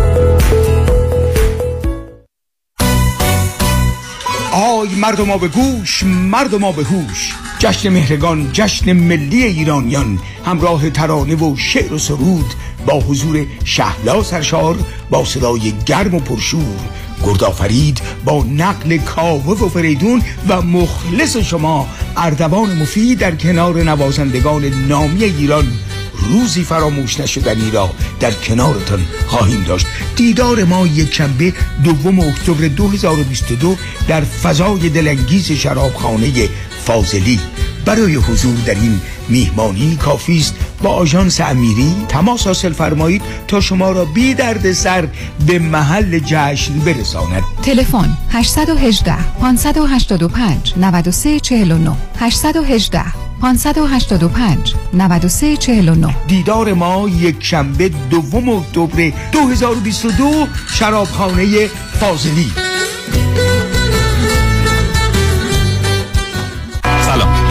آی مردم به گوش مردم به هوش. جشن مهرگان جشن ملی ایرانیان. همراه ترانه و شعر و سرود با حضور شهلا سرشار با صدای گرم و پرشور. گردآفرید با نقل کاوه و فریدون و مخلص شما اردوان مفید در کنار نوازندگان نامی ایران. روزی فراموش نشدنی را در کنارتان خواهیم داشت. دیدار ما یک شنبه دوم اکتبر 2022 در فضای دلانگیز شرابخانه فاضلی. برای حضور در این میهمانی کافی است. با آژانس امیری تماس حاصل فرمایید تا شما را بی درد سر به محل جشن برساند. تلفن 818 585 9349 818 585 9349 دیدار ما یک شنبه دوم اکتبر 2022 شرابخانه فاضلی.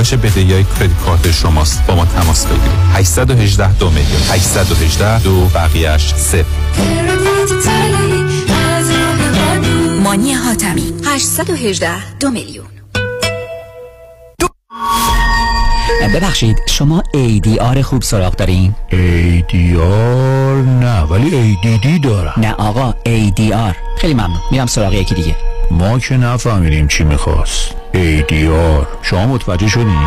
کاهش بدهی های credit card شماست. با ما تماس بگیرید. 818 دو میلیون. 818 دو بقیهش صفر. مانی حاتمی. 818 دو میلیون. ببخشید شما ADR خوب سراغ دارین؟ ADR نه ولی ADD دارم. نه آقا ADR خیلی ممنون. میرم سراغ یکی دیگه. ما که نفهمیدیم چی می‌خواست ADR شما متوجه شدین؟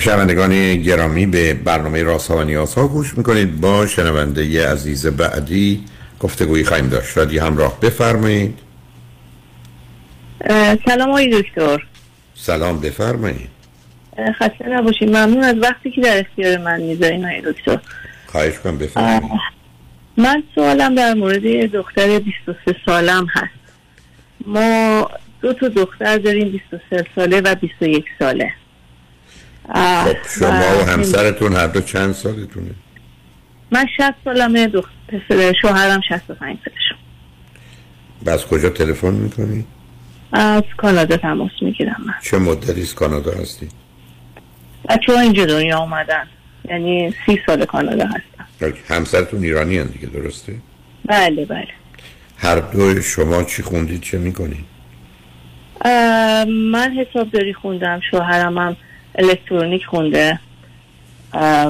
شنوندگان گرامی به برنامه راست ها و نیاز ها گوش می‌کنید. با شنونده ی عزیز بعدی گفتگویی خواهیم داشت. رادی همراه بفرمایید. سلام آقای دکتر. سلام بفرمایید. خسته نباشید. ممنون از وقتی که در اختیار من می‌ذارین آقای دکتر. خواهش کنم بفرمایید. من سوالم در مورد دختر 23 سالم هست. ما دو تا دختر داریم 23 ساله و 21 ساله. خب شما و همسرتون هر دو چند سالتونه؟ من 60 سالمه دختر شوهرم 65 سالشون بس کجا تلفن می‌کنی؟ از کانادا تماس می‌گیرم من. چه مدتی از کانادا هستی؟ بچه ها اینجا دنیا اومدن. یعنی سی سال کانادا هستم همسرتون ایرانی هم دیگه درسته؟ بله بله هر دو شما چی خوندید چه می‌کنید؟ من حسابداری خوندم شوهرم هم الکترونیک خونده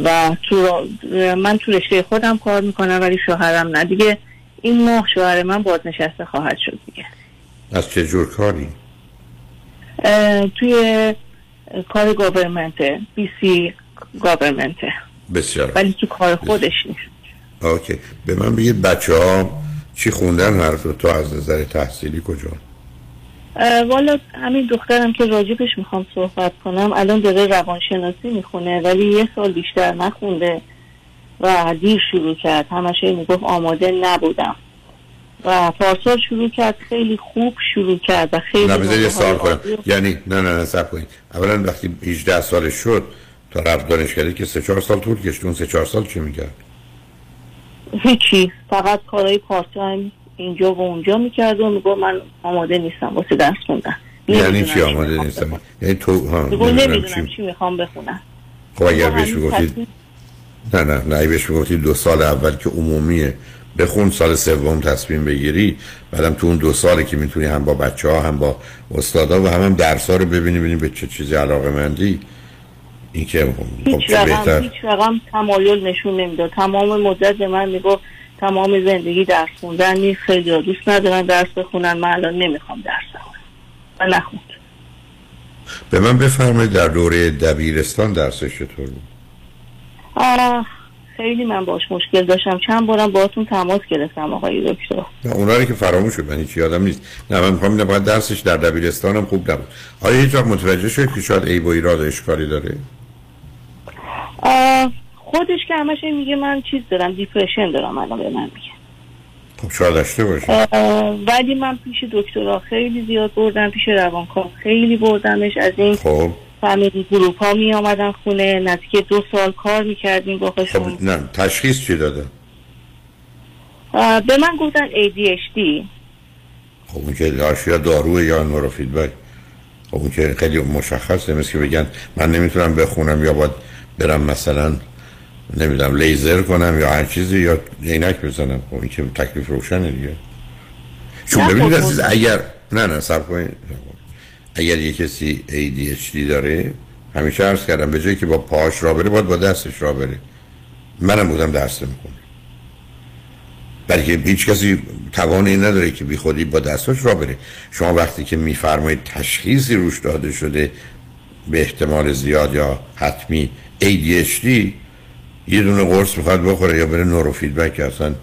و تو من تو رشته خودم کار می‌کنم ولی شوهرم نه دیگه این ماه شوهر من بازنشسته خواهد شد دیگه از چه جور کاری؟ توی کار گاورمنته بی سی گاورمنته بسیار. ولی تو کار خودش نیست. اوکی. به من بگید بچه ها چی خوندن هر دو تا از نظر تحصیلی کجا؟ والا همین دخترم که راجبش می‌خوام صحبت کنم الان داره روانشناسی می‌خونه ولی یه سال بیشتر نخونده و دیر شروع کرد. همشه می‌گفت آماده نبودم. و پارسال شروع کرد خیلی خوب شروع کرد و خیلی نه یه سوال کنم. یعنی نه نه نه سب کنید. اولا وقتی 18 سالش شد تا رفت دانشگاهی که سه چهار سال طول کشت اون سه چهار سال چه می‌کرد؟ هیچی. فقط کارهای پارت تایم اینجا و اونجا می‌کرد و میگو من آماده نیستم واسه درس خوندن. یعنی چی آماده نیستم؟ یعنی تو ها نمی‌دونم چی می‌خوام بخونم. خب اگر بهش می‌گفتید نه نه نه. بهش می‌گفتید دو سال اول که عمومیه بخون سال سوم تصمیم بگیری بعدم تو اون دو سالی که می‌تونی هم با بچه ها هم با استادا و هم, هم درس ها رو ببینی ببینی به چه چیزی علاقه مندی این که هیچ رقم هیچ رقم تمایل نشون نمی‌داد. تمام مدت به من می‌گفت تمام زندگی درس خوندن نیست خیلی دوست ندارن درس بخونن من الان نمی‌خوام درس بخونم. و نخوند. به من بفرمایید در دوره دبیرستان درسش چطور بود؟ خیلی من باش مشکل داشتم. چند بارم باهاتون تماس گرفتم آقای دکتر. نه اونا رو که فراموش شد من هیچ یادم نیست. نه من می‌خوام باید درسش در دبیرستانم خوب نبود. آیا هیچ وقت متوجه شد که شاید عیب و ایراد و اشکالی داره؟ خودش که همش میگه من چیز دارم دیپرشن دارم الان به من میگه. خب شاید داشته باشه ولی من پیش دکترها خیلی زیاد بردم پیش روانکاو خیلی بردمش. از این خب. فامیلی گروپ ها می آمدن خونه نزدیک دو سال کار می‌کردیم باهاشون خب نه تشخیص چی داده؟ به من گفتن ADHD خب اون که یا داروه یا نورو فیدبک. خب اون که خیلی مشخصه مثل که بگن من نمی‌تونم بخونم یا باید برم مثلا نمی‌دونم لیزر کنم یا هر چیزی یا عینک بزنم. خب این که تکلیف روشنه دیگه. چون ببینید خب، عزیز خب. اگر نه نه سب کنید. اگر یه کسی ADHD داره همیشه عرض کردم به جایی که با پاش را بره باید با دستش را بره. منم بودم درس نمی‌کنه بلکه هیچ کسی توان این نداره که بی خودی با دستاش را بره. شما وقتی که میفرمایید تشخیصی روش داده شده به احتمال زیاد یا حتمی ADHD یه دونه قرص می‌خواد بخوره یا بره نورو فیدبک اصلا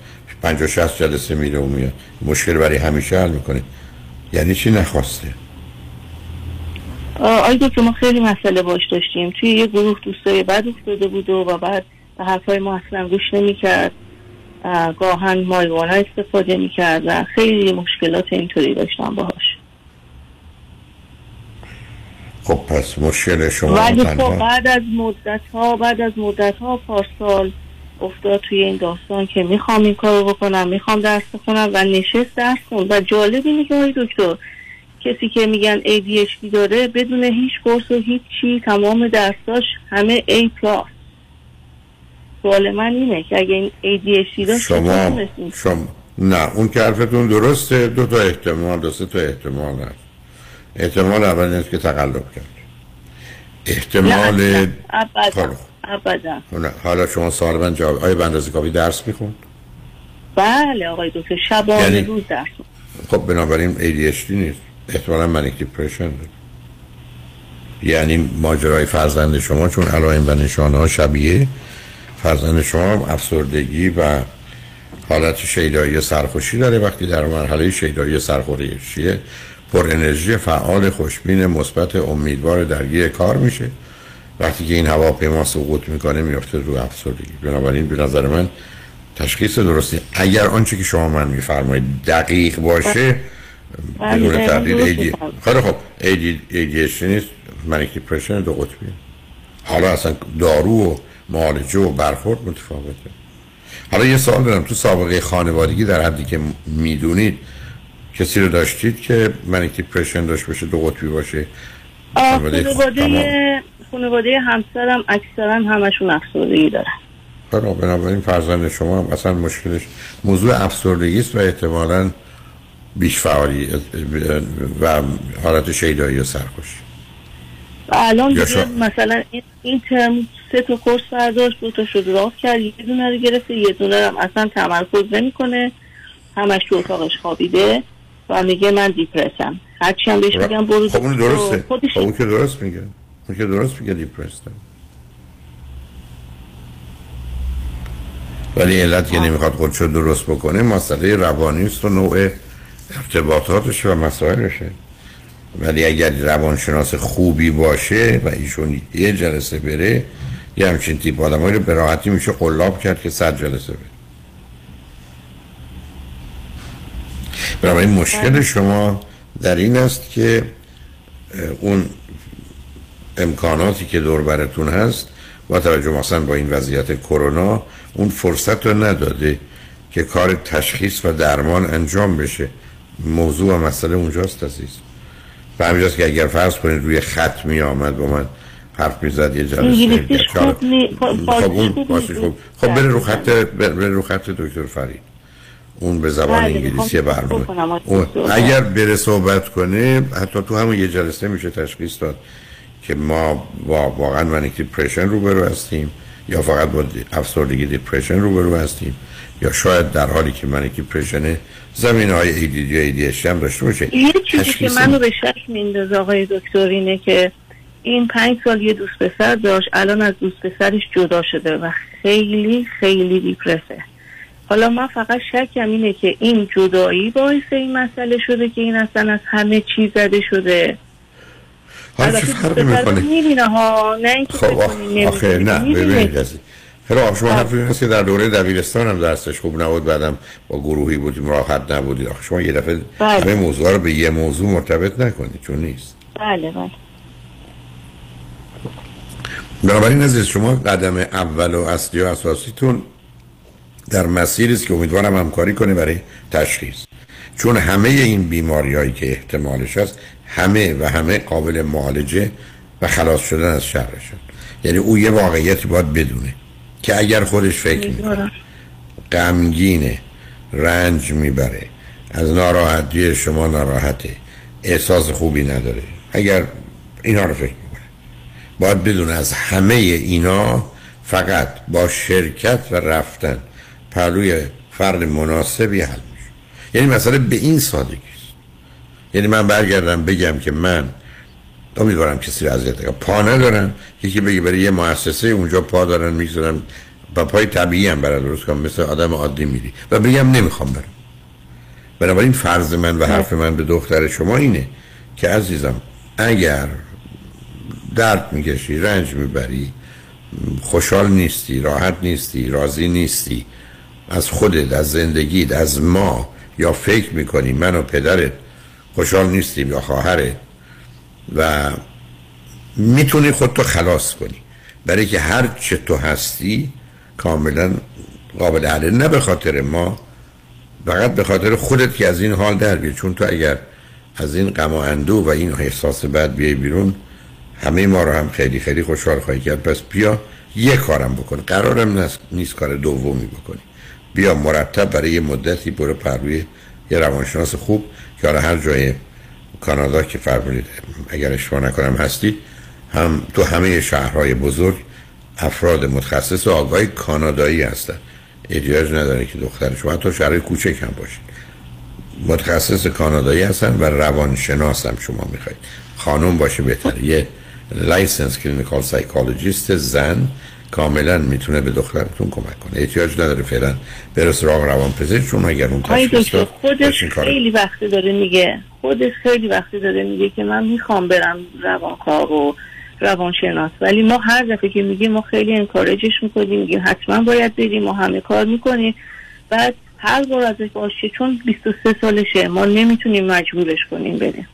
50 60 جلسه میره و میاد. مشکل برای همیشه حل می‌کنه. یعنی چی نخواسته؟ آقای دکتر ما خیلی مسئله باش داشتیم. توی یه گروه دوستای بد افتاده بود و بعد به حرفای ما اصلا گوش نمی‌کرد. گاهن مایوانا استفاده می‌کرد و خیلی مشکلات اینطوری داشتم باهاش. خب پس مشکل شما ولی خب بعد از مدت ها بعد از مدت ها پارسال افتاد توی این داستان که می‌خوام این کارو بکنم می‌خوام درس بخونم و نشست درس خون و جالب اینه که دکتر کسی که میگن ADHD داره بدون هیچ کورس و هیچ چی تمام درساش همه A پلاس سوال من اینه که اگه این ADHD داشت شما؟ شما نه اون که حرفتون درسته دو تا احتمال دو تا احتمال هست. احتمال اول این است که تقلب کرد. احتمال ابدا خب. ابدا. نه، حالا شما سوال من جواب آیا به اندازه کافی درس می‌خوند؟ بله آقای دکتر شبانه یعنی- روز درس خب بنابراین ADHD نیست. احتمالا منیک دیپرشن داره یعنی ماجرای فرزند شما چون علائم و نشانه ها شبیه فرزند شما افسردگی و حالت شیدایی سرخوشی داره. وقتی در مرحله شیدایی سرخوشیه پر انرژی فعال خوشبین مثبت امیدوار درگیر کار میشه. وقتی که این هواپیما سقوط می‌کنه میفته رو افسردگی. بنابراین به نظر من تشخیص درستی. اگر آنچه که شما من میفرمایید دقیق باشه بله، بدون دقیقاً تردید ایدی. خیلی خب ADHD نیست. منیک دیپرشن دو قطبی. حالا اصلا دارو و معالجه و برخورد متفاوته. حالا یه سوال دارم. تو سابقه خانوادگی در حدی که می‌دونید کسی رو داشتید که منیک دیپرشن داشت باشه دو قطبی باشه؟ خانواده. خانواده همسرم اکثرا همشون افسردگی دارن. خب بنابراین فرزند شما هم اصلا مشکلش موضوع افسردگی است و احتمالاً بیش فعالی و حالت شیدایی و سرخوشی الان دیگه شا- مثلا این, این ترم سه تا کورس برداشت دو تا شد راه کرد یه دونه رو گرفته یه دونه هم اصلا تمرکز نمی‌کنه. همش تو اتاقش خوابیده. و میگه من دیپرسم هرچی هم بهش میگم برو خب اون درسته. خودش خب اون که درست میگه. اون که درست میگه دیپرسته ولی علت که نمی‌خواد خودشو درست بکنه مسئله روانی است و نوع ارتباطاتش و مسائلشه. ولی اگر روانشناس خوبی باشه و ایشون یه جلسه بره یه همچین تیپ آدمایی رو به راحتی میشه قلاب کرد که صد جلسه بره. بنابراین مشکل شما در این است که اون امکاناتی که دور براتون هست با توجه مثلا با این وضعیت کرونا اون فرصت رو نداده که کار تشخیص و درمان انجام بشه. موضوع و مسئله اونجاست عزیز. و همینجاست که اگر فرض کنید روی خط می آمد با من حرف می‌زد یه جلسه خب اون خوب. خب بره رو خط بره رو خط دکتر فرید. اون به زبان بله، انگلیسی برنامه. اگر بره صحبت کنه حتی تو همون یه جلسه میشه تشخیص داد که ما با واقعا manic depression رو برو هستیم یا فقط با افسردگی depression روبرو هستیم یا شاید در حالی که من depression زمینه های ADD هم داشته باشه. یه چیزی که منو به شک میندازه آقای دکتر اینه که این پنج سال یه دوست پسر داشت الان از دوست پسرش جدا شده و خیلی خیلی دیپرسه حالا من فقط شکم اینه که این جدایی باعث این مسئله شده که این اصلا از همه چیز زده شده. حالا چه فرقی می‌کنه می‌بینه ها نه اینکه خب آخه نه ببینید خیلی شما حرفی هست که در دوره دبیرستان هم درسش خوب نبود بعدم با گروهی بودیم راحت نبودید. آخه شما یه دفعه بله. همه موضوع رو به یه موضوع مرتبط نکنید چون نیست. بله بله. بنابراین عزیز شما قدم اول و اصلی و اساسیتون در مسیری است که امیدوارم همکاری کنه برای تشخیص. چون همه این بیماری هایی که احتمالش هست همه و همه قابل معالجه و خلاص شدن از شرشن یعنی او یه واقعیتی باید بدونه که اگر خودش فکر می‌کنه غمگینه رنج می‌بره از ناراحتی شما ناراحته احساس خوبی نداره. اگر اینا رو فکر می‌کنه باید بدون از همه اینا فقط با شرکت و رفتن پهلوی فرد مناسبی حل میشه. یعنی مثلا به این سادگی است. یعنی من برگردم بگم که من امیدوارم کسی رو اذیت نکنم پا ندارم. یکی بگه برای یه مؤسسه اونجا پا دارن می‌گذارن. با پای طبیعی هم برای درست کنم. مثل آدم عادی میری. و بگم نمی‌خوام برم. بنابراین فرض من و حرف من به دختر شما اینه که عزیزم اگر درد می‌کشی رنج می‌بری خوشحال نیستی راحت نیستی راضی نیستی از خودت از زندگیت از ما یا فکر می‌کنی من و پدرت خوشحال نیستیم یا خواهرت و می‌تونی خودتو خلاص کنی. برای که هر چه تو هستی کاملا قابل حله نه به خاطر ما فقط به خاطر خودت که از این حال در بیای چون تو اگر از این غم و اندو و این احساس بد بیای بیرون همه ما رو هم خیلی خیلی خوشحال خواهی کرد. پس بیا یه کارم بکن. قرارم نیست کار دومی بکنی. بیا مرتب برای یه مدتی برو پروی یه روانشناس خوب که هر جای کانادا که فرمودید اگر اشتباه نکنم هستید هم تو همه شهرهای بزرگ افراد متخصص و آگاهی کانادایی هستن. احتیاج نداره که دختر شما حتی شهرهای کوچک هم باشید. متخصص کانادایی هستن و روانشناس هم شما می‌خواید. خانم باشه بهتر یه licensed clinical psychologist زن کاملا می‌تونه به دخترتون کمک کنه. احتیاج نداره فعلا بره سراغ روان پزشک چون اگر اون تشخیص داد خودش خیلی وقتی داره میگه خودش خیلی وقتی داره میگه که من می‌خوام برم روانکار و روانشناس. ولی ما هر دفعه که میگیم ما خیلی انکارجش می‌کنیم میگیم حتما باید بریم ما همه کار می‌کنیم. بعد هر بار ازش باشه چون 23 سالشه ما نمی‌تونیم مجبورش کنیم بریم.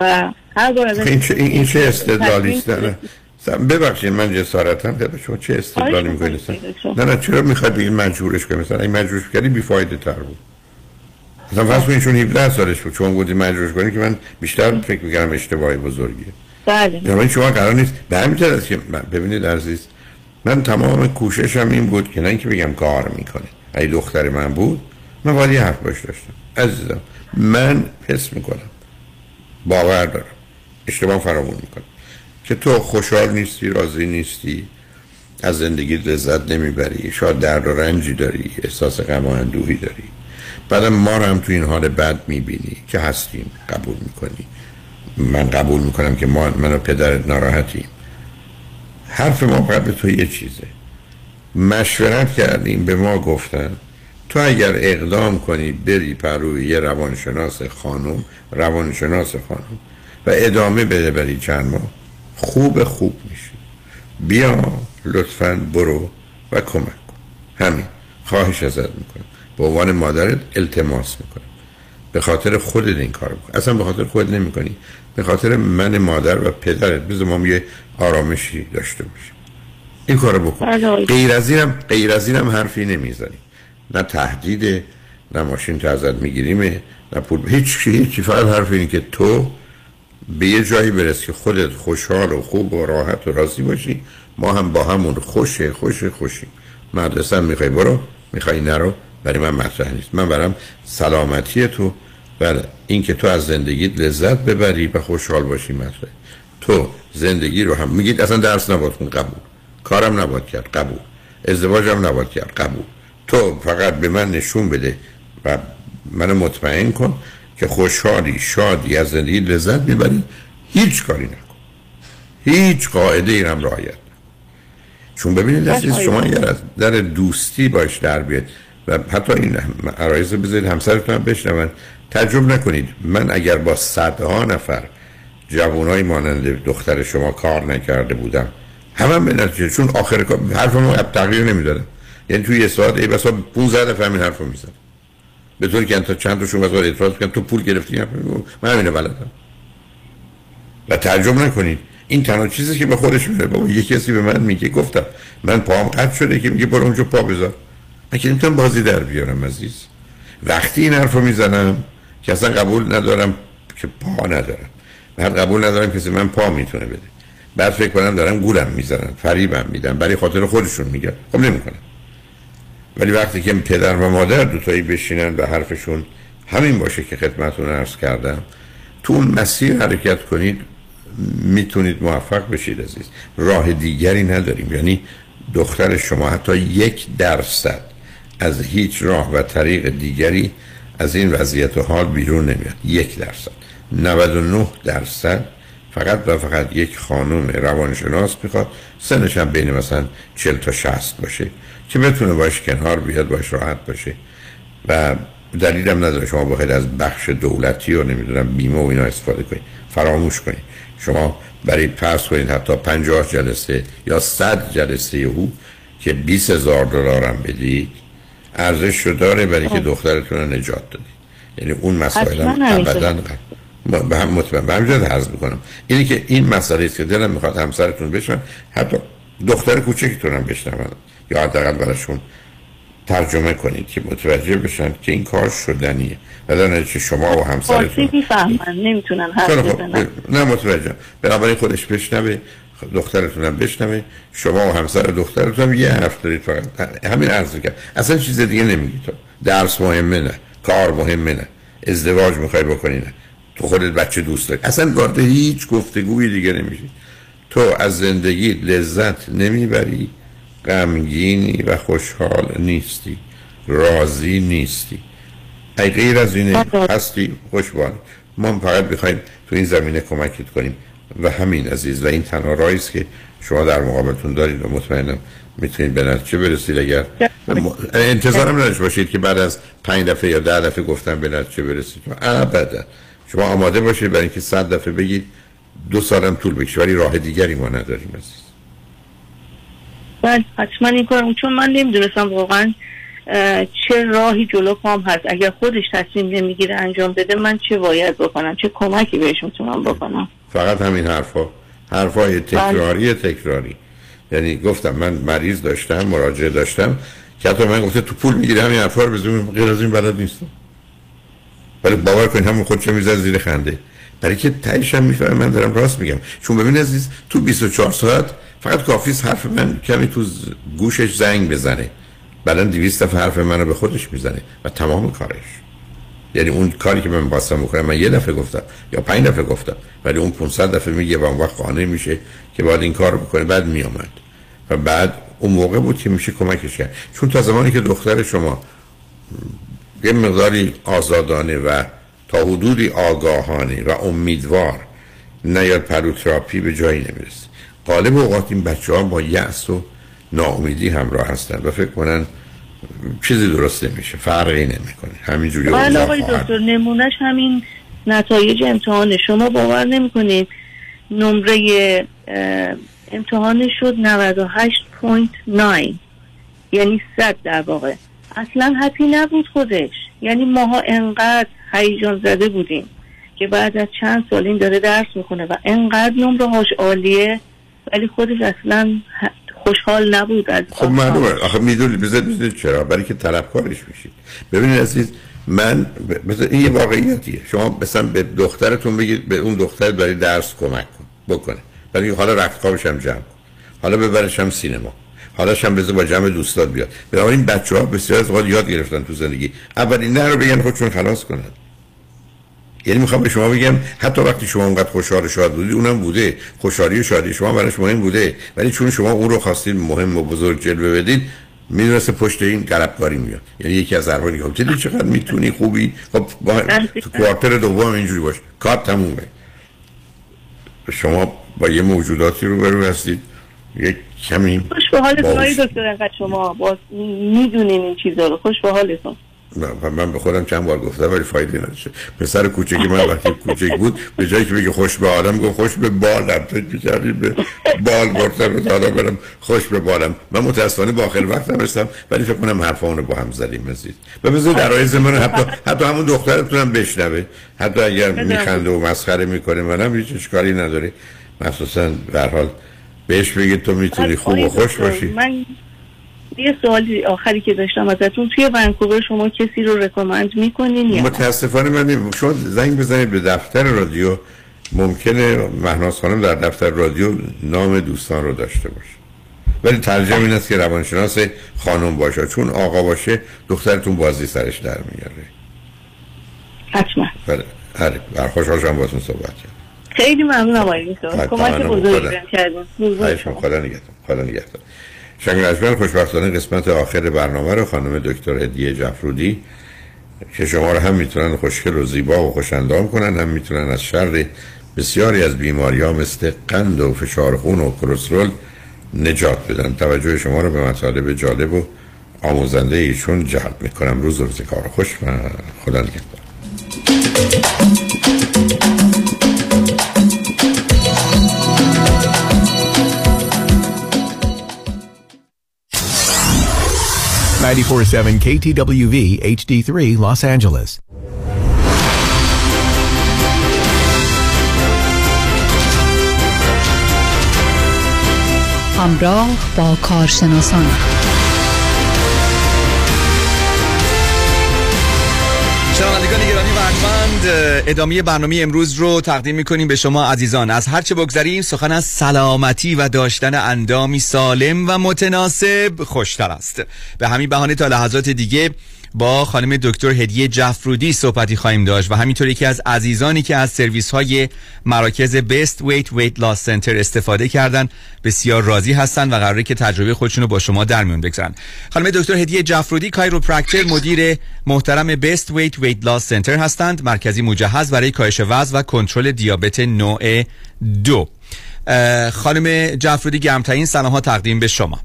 و هر بار ازش این چه, این چه استدلالی ببخشید من جسارتم. داده شما چه استدلالی می‌کنید نه نه چرا می‌خواد بگید مجبورش کنید مثلا این مجبورش کردی بیفایده تر بود. مثلا فرض کنید چون 17 سالش بود چون بودی مجبورش کنید که من بیشتر فکر می‌کردم اشتباهی بزرگیه. بله. یعنی شما قرار نیست به همین است که ببینید عزیز من تمام کوششم این بود که نه اینکه بگم کار می‌کنه. اگه دختر من بود من باید یه حرف باش داشتم. عزیزم من حس می‌کنم. باور دارم. اشتباه فرامون می‌کنم. که تو خوشحال نیستی راضی نیستی از زندگی لذت نمی‌بری شاید درد و رنجی داری احساس غم و اندوهی داری. بعدم ما رو هم تو این حال بد می‌بینی که هستیم قبول می‌کنی. من قبول می‌کنم که ما من و پدرت ناراحتیم. حرف ما فقط به تو یه چیزه. مشورت کردیم به ما گفتن تو اگر اقدام کنی بری پروی یه روانشناس خانم روانشناس خانم و ادامه بده بری چند ماه. خوب خوب میشی. بیا لطفا برو و کمک کن. همین. خواهش ازت می‌کنم. به عنوان مادرت التماس می‌کنم. به خاطر خودت این کار بکن اصلا به خاطر خودت نمی‌کنی. به خاطر من مادر و پدرت. بذار ما یه آرامشی داشته باشیم. این کارو بکن. بله. غیر از اینم غیر از اینم حرفی نمی‌زنی. نه تهدید نه ماشین تو ازت می‌گیریم نه پول. هیچ هیچ فقط حرف اینه که تو به یه جایی برس که خودت خوشحال و خوب و راحت و راضی باشی ما هم با همون خوشه خوش خوشیم مدرسه می‌خوای برو می‌خوای نرو برای من مطرح نیست. من برم سلامتی تو و اینکه تو از زندگیت لذت ببری و خوشحال باشی مطرح. تو زندگی رو هم میگید اصلا درس نباید قبول. کارم نباید کرد قبول. ازدواجم نباید کرد قبول. تو فقط به من نشون بده و منو مطمئن کن که خوشحالی شادی از زندگی لذت می‌بری هیچ کاری نکن. هیچ قاعده ای هم رعایت چون ببینید عزیز شما اگر از در دوستی باش در بیاد و حتی این عرایز بذارید همسرتون هم بشنون تجربه نکنید. من اگر با صدها نفر جوانای مانند دختر شما کار نکرده بودم همه به نتیجه چون آخر کار حرفمو تغییر نمی‌دادم. یعنی توی یه ساعت ای بسا 15 دفعه همین حرفو می‌زد. به طوری که تا چند تاشون مثلا اعتراض کردن تو پول گرفتی من همینو بلدم. و ترجمه نکنید. این تنها چیزی که به خودش میره بابا یه کسی به من میگه گفتم من پام قطع شده که میگه برو اونجا پا بذار. من که نمی‌تونم بازی در بیارم عزیز؟ وقتی این حرفو می‌زنم که اصلا قبول ندارم که پا ندارم. بعد قبول ندارم کسی من پا می‌تونه بده. بعد فکر کنم دارم گولم می‌زنن فریبم میدن برای خاطر خودشون میگن. خب نمی‌کنم ولی وقتی که پدر و مادر دوتایی بشینن و حرفشون همین باشه که خدمتون عرض کردم تو اون مسیر حرکت کنید می‌تونید موفق بشید عزیز. راه دیگری نداریم. یعنی دختر شما حتی یک درصد از هیچ راه و طریق دیگری از این وضعیت و حال بیرون نمیاد. یک درصد. 99 درصد فقط و فقط یک خانم روانشناس می‌خواد سنش هم بین مثلا 40 تا 60 باشه. که بتونه باش کنار بیاد باش راحت باشه. و دلیلم نداره شما باید از بخش دولتی و نمی‌دونم بیمه و اینا استفاده کنید فراموش کنید شما برای پس کنید حتی 50 جلسه یا 100 جلسه او که 20 هزار دلار هم بدید ارزش رو داره برای که خب. دخترتون رو نجات دادید. یعنی اون مسائل هم ابدا به هم مطمئن. به همجرد عرض می‌کنم. اینی که این مسئله است که دلم می‌خواد همسرتون بشن حتی دختر کوچکتون هم بشنون یا حداقل براشون ترجمه کنید که متوجه بشن که این کار شدنیه. و در چه شما و همسرتون می‌فهمن نمی‌تونن حرف بزنن. نه متوجه. بنابراین خودش بشنوه دخترتون هم بشنوه شما و همسر دخترتون یه حرف دارید فقط. همین عرض کرد اصلا چیز دیگه نمیگی تو. درس مهمه نه. کار مهمه نه. ازدواج می‌خوای بکنی نه. تو خودت بچه دوست داری. اصلا وارد هیچ گفتگوی دیگه نمیشی. تو از زندگی لذت نمی‌بری. غمگینی و خوشحال نیستی راضی نیستی. ای غیر از اینه هستی خوشبال ما فقط بخوایم تو این زمینه کمکت کنیم. و همین عزیز و این تنها رایست که شما در مقابلتون دارید و مطمئنم می‌تونید به نتیجه برسید. اگر انتظارم نداشت باشید که بعد از پنج دفعه یا ده دفعه گفتم به نتیجه برسید. ابدا شما آماده باشید برای اینکه صد دفعه بگید دو سالم طول بکشه ولی راه دیگری ما نداریم عزیز. بله حتما این کارم چون من نمی‌دونستم واقعا چه راهی جلو پام هست. اگر خودش تصمیم نمی‌گیره انجام بده من چه باید بکنم؟ چه کمکی بهش می‌تونم بکنم؟ فقط همین حرفا. حرفای تکراری تکراری. یعنی گفتم من مریض داشتم مراجعه داشتم. که حتی من گفته تو پول می‌گیره همین حرفا رو بزنیم غیر از این بلد نیستم ولی باور کنید همون خودش می‌ذاره زیر خنده. برای که تایش هم می‌فهمه من دارم راست میگم. چون ببین عزیز تو 24 ساعت فقط کافی حرف من کمی تو گوشش زنگ بزنه. بعدا 200 دفعه حرف منو به خودش می‌زنه و تمام کارش. یعنی اون کاری که من خواستم بکنم من یه دفعه گفتم یا پنج دفعه گفتم ولی اون 500 دفعه میگه و اون وقت قانع میشه که باید این کار بکنه. بعد میامد و بعد اون موقع بود که میشه کمکش کرد. چون تا زمانی که دختر شما یه مقداری آزادانه و تا حدودی آگاهانه و امیدوار نیاد پروتراپی به جایی نمی‌رسه. غالب اوقات این بچه ها با یأس و ناامیدی همراه هستن و فکر کنن چیزی درست نمیشه فرقی نمی‌کنه. همینجوری بله آقای دکتر نمونهش همین نتایج امتحان. شما باور نمی‌کنید نمره امتحان شد 98.9 یعنی 100 در واقع. اصلا هپی نبود خودش. یعنی ماها انقدر هیجان زده بودیم که بعد از چند سال این داره درس می‌کنه و انقدر نمره هاش عالیه ولی خودش اصلا خوشحال نبود از خب معلومه. آخه می‌دونی بذار چرا. برای که طلبکارش میشید. ببینید عزیز من مثلا این یه واقعیتیه. شما مثلا به دخترتون بگید به اون دختر برای درس کمک کن بکنه. برای حالا رفت خوابش هم جمع حالا ببرش هم سینما. حالا هم بذار با جمع دوستات بیاد. این بچه ها بسیار از یاد گرفتن تو زندگی. اولین نه رو بگن خودشون خلاص کنن. یعنی می‌خوام به شما بگم حتی وقتی شما اونقدر خوشحال شاد بودید اونم بوده. خوشحالی و شادی شما براش مهم بوده. ولی چون شما اون رو خواستید مهم و بزرگ جلوه بدید می‌دونسته پشت این گربکاری میاد. یعنی یکی از حرفانی که دیدی چقدر می‌تونی؟ خوبی؟ خب با تو کوارتر دوم اینجوری باش. کار تمومه. شما با یه موجوداتی رو برو هستید. یک کمی خوش به حالتون دکتر انقدر شما باز می‌دونین این چیزا رو. خوش به حالتون من به خودم چند بار گفتم ولی فایده نداشته پسر کوچکی من وقتی کوچک بود به جایی که بگه خوش به حالم گفت خوش به بالم فکر می‌کردی به بال گفتم رو حالا برم خوش به بالم. من متاسفانه با آخر وقت نمیستم ولی فکر کنم حرفامونو با هم زدیم مزید و بذار در آیز من حتی حتی همون دخترتونم بشنوه. حتی اگر میخنده و مسخره می‌کنه منم هیچ اشکالی نداره. مخصوصا به حال بهش بگید تو می‌تونی خوب و خوش باشی. من یه سوالی آخری که داشتم ازتون توی ونکوور شما کسی رو رکامند می‌کنین یا متاسفانه من شما زنگ بزنید به دفتر رادیو. ممکنه مهناز خانم در دفتر رادیو نام دوستان رو داشته باشه. ولی ترجمه این است که روانشناس خانم باشه. چون آقا باشه دخترتون بازی سرش در میاره. حتما. بله. هر بر خوشحال شدم باتون صحبت کرد. خیلی ممنون آقای کمک بزرگی کردین. خدا نگهدار. خدا نگهدار. شنگ خوشبختانه قسمت آخر برنامه رو خانم دکتر هدیه جفرودی که شما رو هم می‌تونن خوشگل و زیبا و خوشندام کنن هم می‌تونن از شر بسیاری از بیماری ها مثل قند و فشار خون و کلسترول نجات بدن. توجه شما رو به مطالب جالب و آموزنده ایشون جلب می‌کنم. روز روز کار خوش و خدا نگهدار 947 KTWV HD3 Los Angeles. همراه با کارشناسان شنوندگان و ادامه برنامه امروز رو تقدیم می‌کنیم به شما عزیزان. از هرچه بگذریم سخن از سلامتی و داشتن اندامی سالم و متناسب خوشتر است. به همین بهانه تا لحظات دیگه با خانم دکتر هدیه جفرودی صحبتی خواهیم داشت و همینطور یکی از عزیزانی که از سرویس های مراکز Best Weight Weight Loss Center استفاده کردن بسیار راضی هستند و قراره که تجربه خودشون رو با شما در میون بگذارن. خانم دکتر هدیه جفرودی کایروپرکتر مدیر محترم Best Weight Weight Loss Center هستند مرکزی مجهز برای کاهش وزن و کنترل دیابت نوع دو. خانم جفرودی گرمترین سلام ها تقدیم به شما.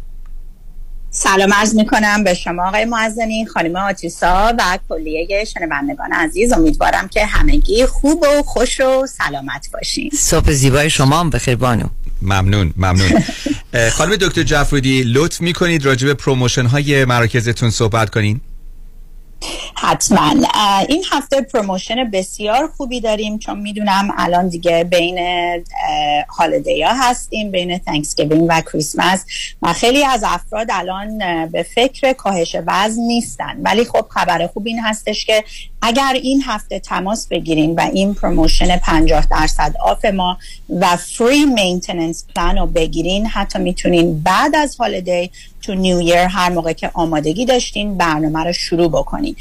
سلام عرض می کنم به شما آقای معزنی خانم آتیسا و کلیه شنوندگان عزیز. امیدوارم که همگی خوب و خوش و سلامت باشین. صبح زیبای شما هم بخیر بانو. ممنون ممنون. خانم دکتر جفرودی لطف می‌کنید راجع به promotion های مراکزتون صحبت کنین. حتما. این هفته promotion بسیار خوبی داریم چون می‌دونم الان دیگه بین holiday ها هستیم بین Thanksgiving و کریسمس و خیلی از افراد الان به فکر کاهش وزن نیستن. ولی خب خبر خوب این هستش که اگر این هفته تماس بگیرین و این promotion 50 درصد off ما و free maintenance plan رو بگیرین حتی می‌تونین بعد از holiday تو New Year هر موقع که آمادگی داشتین برنامه رو شروع بکنین.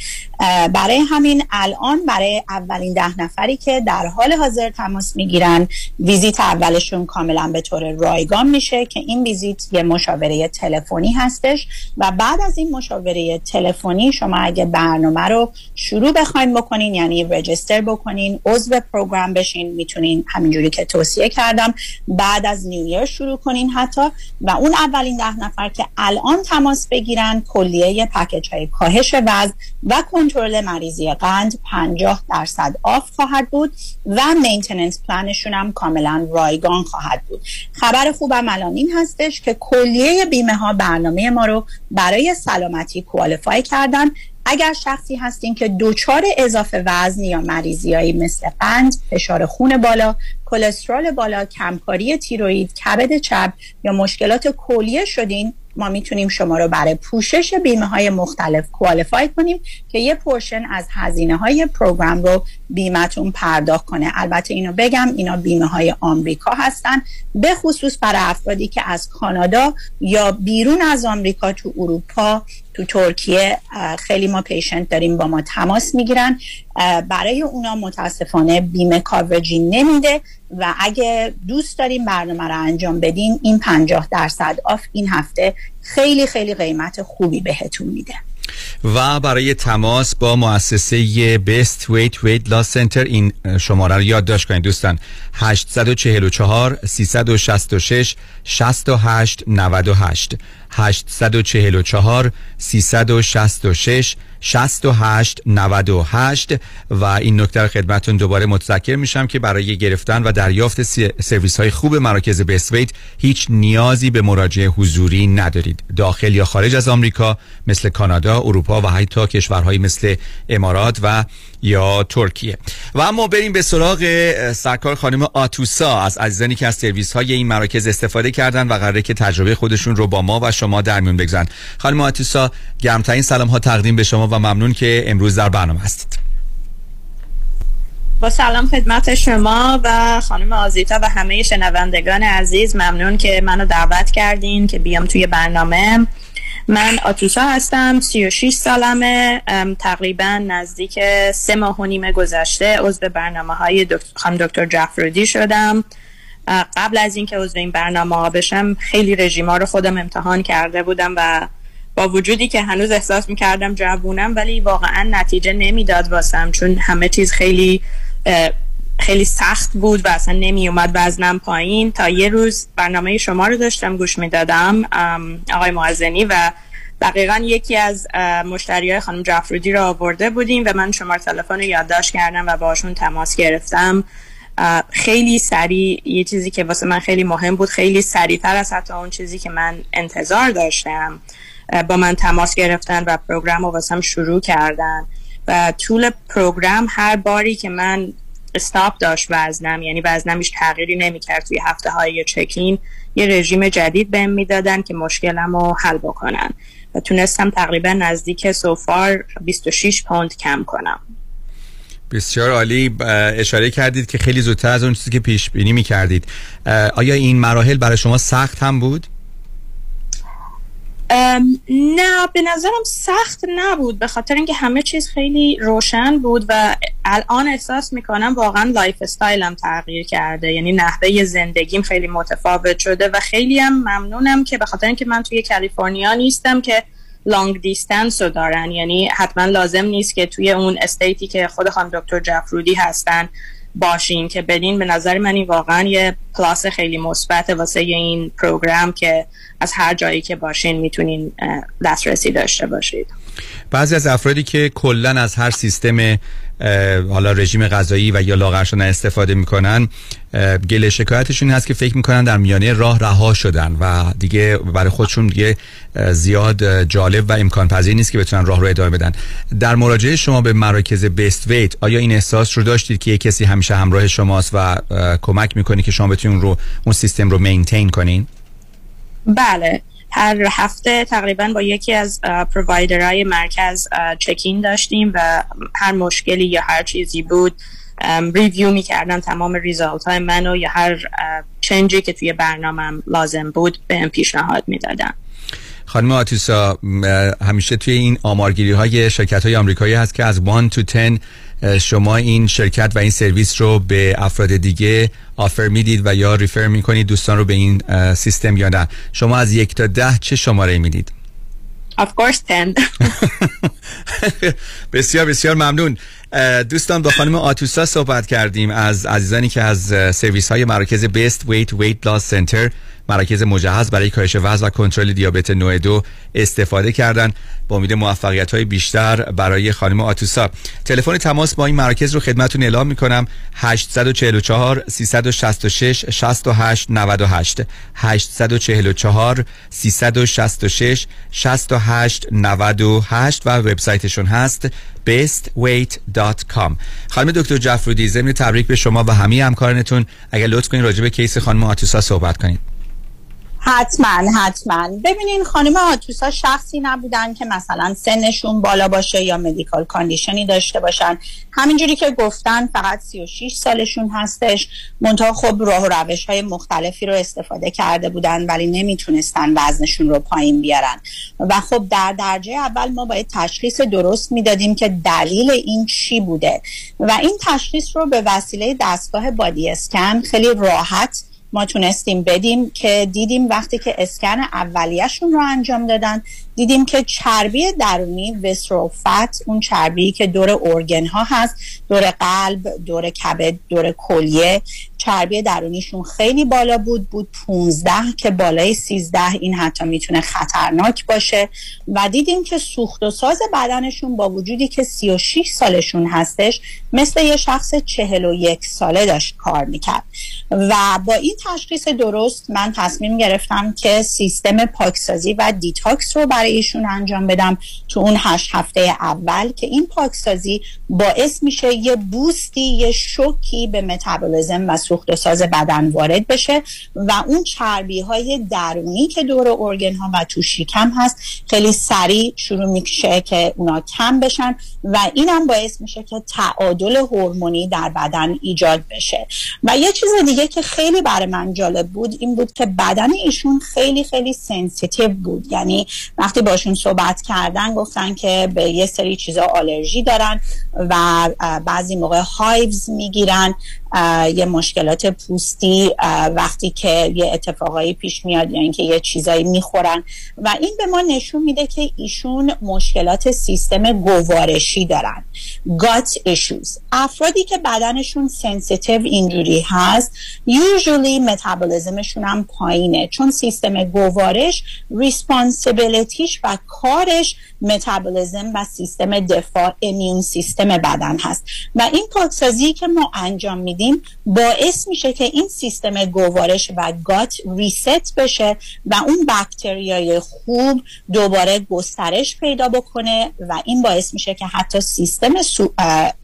برای همین الان برای اولین ده نفری که در حال حاضر تماس می‌گیرن ویزیت اولشون کاملا به طور رایگان میشه که این ویزیت یه مشاوره تلفنی هستش و بعد از این مشاوره تلفنی شما اگه برنامه رو شروع بخواین بکنین یعنی register بکنین عضو program بشین می‌تونین همینجوری که توصیه کردم بعد از New شروع کنین حتی. و اون اولین ده نفر که الان تماس بگیرن کلیه package های کاهش وزن و کنترل مریضی قند 50 درصد off خواهد بود و maintenance plan شون هم کاملا رایگان خواهد بود. خبر خوبم الان این هستش که کلیه بیمه ها برنامه ما رو برای سلامتی کوالیفای کردن. اگر شخصی هستین که دچار اضافه وزن یا مریضیایی مثل قند، فشار خون بالا، کلسترول بالا، کمکاری تیروید، کبد چپ یا مشکلات کلیه شدین ما می‌تونیم شما رو برای پوشش بیمه های مختلف کوالیفای کنیم که یه پورشن از هزینه های پروگرام رو بیمهتون پرداخت کنه. البته اینو بگم اینا بیمه های آمریکا هستن. به خصوص برای افرادی که از کانادا یا بیرون از آمریکا تو اروپا تو ترکیه خیلی ما patient داریم با ما تماس می‌گیرن. برای اونا متاسفانه بیمه coverage ی نمیده و اگه دوست داریم برنامه رو انجام بدین این 50 درصد off این هفته خیلی خیلی قیمت خوبی بهتون میده. و برای تماس با مؤسسه Best Weight Weight Loss Center این شماره رو یادداشت کنید دوستان. 844 366 68 98 844 366 68 98 و این نکته خدمتون دوباره متذکر میشم که برای گرفتن و دریافت سرویس های خوب مراکز بیسویت هیچ نیازی به مراجعه حضوری ندارید. داخل یا خارج از آمریکا مثل کانادا، اروپا و حتی کشورهایی مثل امارات و یا ترکیه. و اما بریم به سراغ سرکار خانم آتوسا. از عزیزانی که از سرویس های این مراکز استفاده کردن و قراره که تجربه خودشون رو با ما و شما در میون بگذارن. خانم آتوسا گرمترین سلام ها تقدیم به شما و ممنون که امروز در برنامه هستید. با سلام خدمت شما و خانم آزیتا و همه شنوندگان عزیز ممنون که منو دعوت کردین که بیام توی برنامه. من آتوسا هستم 36 سالمه تقریبا نزدیک سه ماه و نیم گذشته عضو برنامه های خانم دکتر جعفرودی شدم. قبل از اینکه عضو این برنامه ها بشم خیلی رژیما رو خودم امتحان کرده بودم و با وجودی که هنوز احساس می‌کردم جوونم ولی واقعا نتیجه نمی‌داد واسم چون همه چیز خیلی خیلی سخت بود و اصلا نمی اومد وزنم پایین. تا یه روز برنامه شما رو داشتم گوش می‌دادم آقای معزنی و دقیقا یکی از مشتری های خانم جعفرودی رو آورده بودیم و من شماره تلفن رو یادداشت کردم و باشون تماس گرفتم. خیلی سریع یه چیزی که واسه من خیلی مهم بود خیلی سریعتر از حتی اون چیزی که من انتظار داشتم. با من تماس گرفتن و پروگرام رو واسم شروع کردن. و طول پروگرام هر باری که من استاپ داشت وزنم. یعنی وزنم هیچ تغییری نمی‌کرد. توی هفته های چکین یه رژیم جدید بهم می‌دادن که مشکلم رو حل بکنن. و تونستم تقریبا نزدیک so far 26 پوند کم کنم. بسیار عالی. اشاره کردید که خیلی زودتر از اون چیزی که پیش بینی می کردید آیا این مراحل برای شما سخت هم بود؟ نه به نظرم سخت نبود. به خاطر اینکه همه چیز خیلی روشن بود و الان احساس می‌کنم واقعا lifestyle م تغییر کرده. یعنی نحوه زندگیم خیلی متفاوت شده و خیلی هم ممنونم که به خاطر اینکه من توی کالیفرنیا نیستم که long distance رو دارن. یعنی حتما لازم نیست که توی اون state ی که خود خانم دکتر جفرودی هستن باشین که بدین به نظر من این واقعا یه plus خیلی مثبت واسه این program که از هر جایی که باشین می‌تونین دسترسی داشته باشید. بعضی از افرادی که کلا از هر سیستم حالا رژیم غذایی و یا لاغر شدن استفاده می‌کنن. گله شکایتشون هست که فکر می‌کنن در میانه راه رها شدن و دیگه برای خودشون دیگه زیاد جالب و امکان پذیر نیست که بتونن راه رو ادامه بدن. در مراجعه شما به مراکز بیست ویت آیا این احساس رو داشتید که یک کسی همیشه همراه شماست و کمک می‌کنه که شما بتونین رو اون سیستم رو مینتین کنین؟ بله. هر هفته تقریبا با یکی از پرووایدرهای مرکز چکین داشتیم و هر مشکلی یا هر چیزی بود ریویو می‌کردن تمام ریزالت های منو یا هر چنجی که توی برنامه لازم بود به پیشنهاد می‌دادن. خانم آتوسا همیشه توی این آمارگیری های شرکت های آمریکایی هست که از 1 تو 10 شما این شرکت و این سرویس رو به افراد دیگه آفر می‌دید و یا ریفر می‌کنید دوستان رو به این سیستم یا نه؟ شما از یک تا ده چه شماره می‌دید؟ Of course 10 بسیار بسیار ممنون. دوستان با خانم آتوسا صحبت کردیم از عزیزانی که از سرویس های مراکز بیست ویت ویت لاس سنتر مراکز مجهز برای کاهش وزن و کنترل دیابت نوع دو استفاده کردن با امید موفقیت های بیشتر برای خانم آتوسا. تلفن تماس با این مراکز رو خدمتون اعلام می‌کنم. 844 366 68 98 844 366 68 98 و وبسایتشون هست bestweight.com خانم دکتر جفرودی ضمن تبریک به شما و همه همکارانتون. اگر لطف کنید راجع به case خانم آتوسا صحبت کنید. حتما حتما. ببینین خانم آتوسا شخصی نبودن که مثلا سنشون بالا باشه یا medical condition ی داشته باشن. همینجوری که گفتن فقط 36 سالشون هستش. منتها خب راه و روش های مختلفی رو استفاده کرده بودن ولی نمی‌تونستن وزنشون رو پایین بیارن. و خب در درجه اول ما باید تشخیص درست می‌دادیم که دلیل این چی بوده. و این تشخیص رو به وسیله دستگاه بادی اسکن خیلی راحت ما تونستیم بدیم که دیدیم وقتی که اسکن اولیهشون رو انجام دادن دیدیم که چربی درونی وستروفت اون چربی که دور ارگن ها هست دور قلب دور کبد دور کلیه چربی درونیشون خیلی بالا بود بود 15 که بالای 13 این حتی می‌تونه خطرناک باشه. و دیدیم که سوخت و ساز بدنشون با وجودی که 36 سالشون هستش مثل یه شخص 41 ساله داشت کار می‌کرد. و با این تشخیص درست من تصمیم گرفتم که سیستم پاکسازی و detox رو برای ایشون انجام بدم تو اون هشت هفته اول که این پاکسازی باعث میشه یه boost ی یه شوکی به متابولیزم و سوخت و ساز بدن وارد بشه و اون چربی های درونی که دور organ ها و تو شکم هست خیلی سریع شروع میشه که اونا کم بشن و اینم باعث میشه که تعادل هورمونی در بدن ایجاد بشه. و یه چیز دیگه که خیلی برای من جالب بود این بود که بدن ایشون خیلی خیلی sensitive بود. یعنی وقتی باشون صحبت کردن گفتن که به یه سری چیزا آلرژی دارن و بعضی موقع hives می‌گیرن یه مشکلات پوستی وقتی که یه اتفاقایی پیش میاد یا اینکه یه چیزایی می‌خورن. و این به ما نشون میده که ایشون مشکلات سیستم گوارشی دارن. Gut issues. افرادی که بدنشون sensitive اینجوری هست usually متابولیزمشون هم پایینه. چون سیستم گوارش responsibility ش و کارش متابولیزم و سیستم دفاع immune system بدن هست. و این پاکسازی که ما انجام میدیم باعث میشه که این سیستم گوارش و gut reset بشه و اون بکتریای خوب دوباره گسترش پیدا بکنه و این باعث میشه که حتی سیستم سو...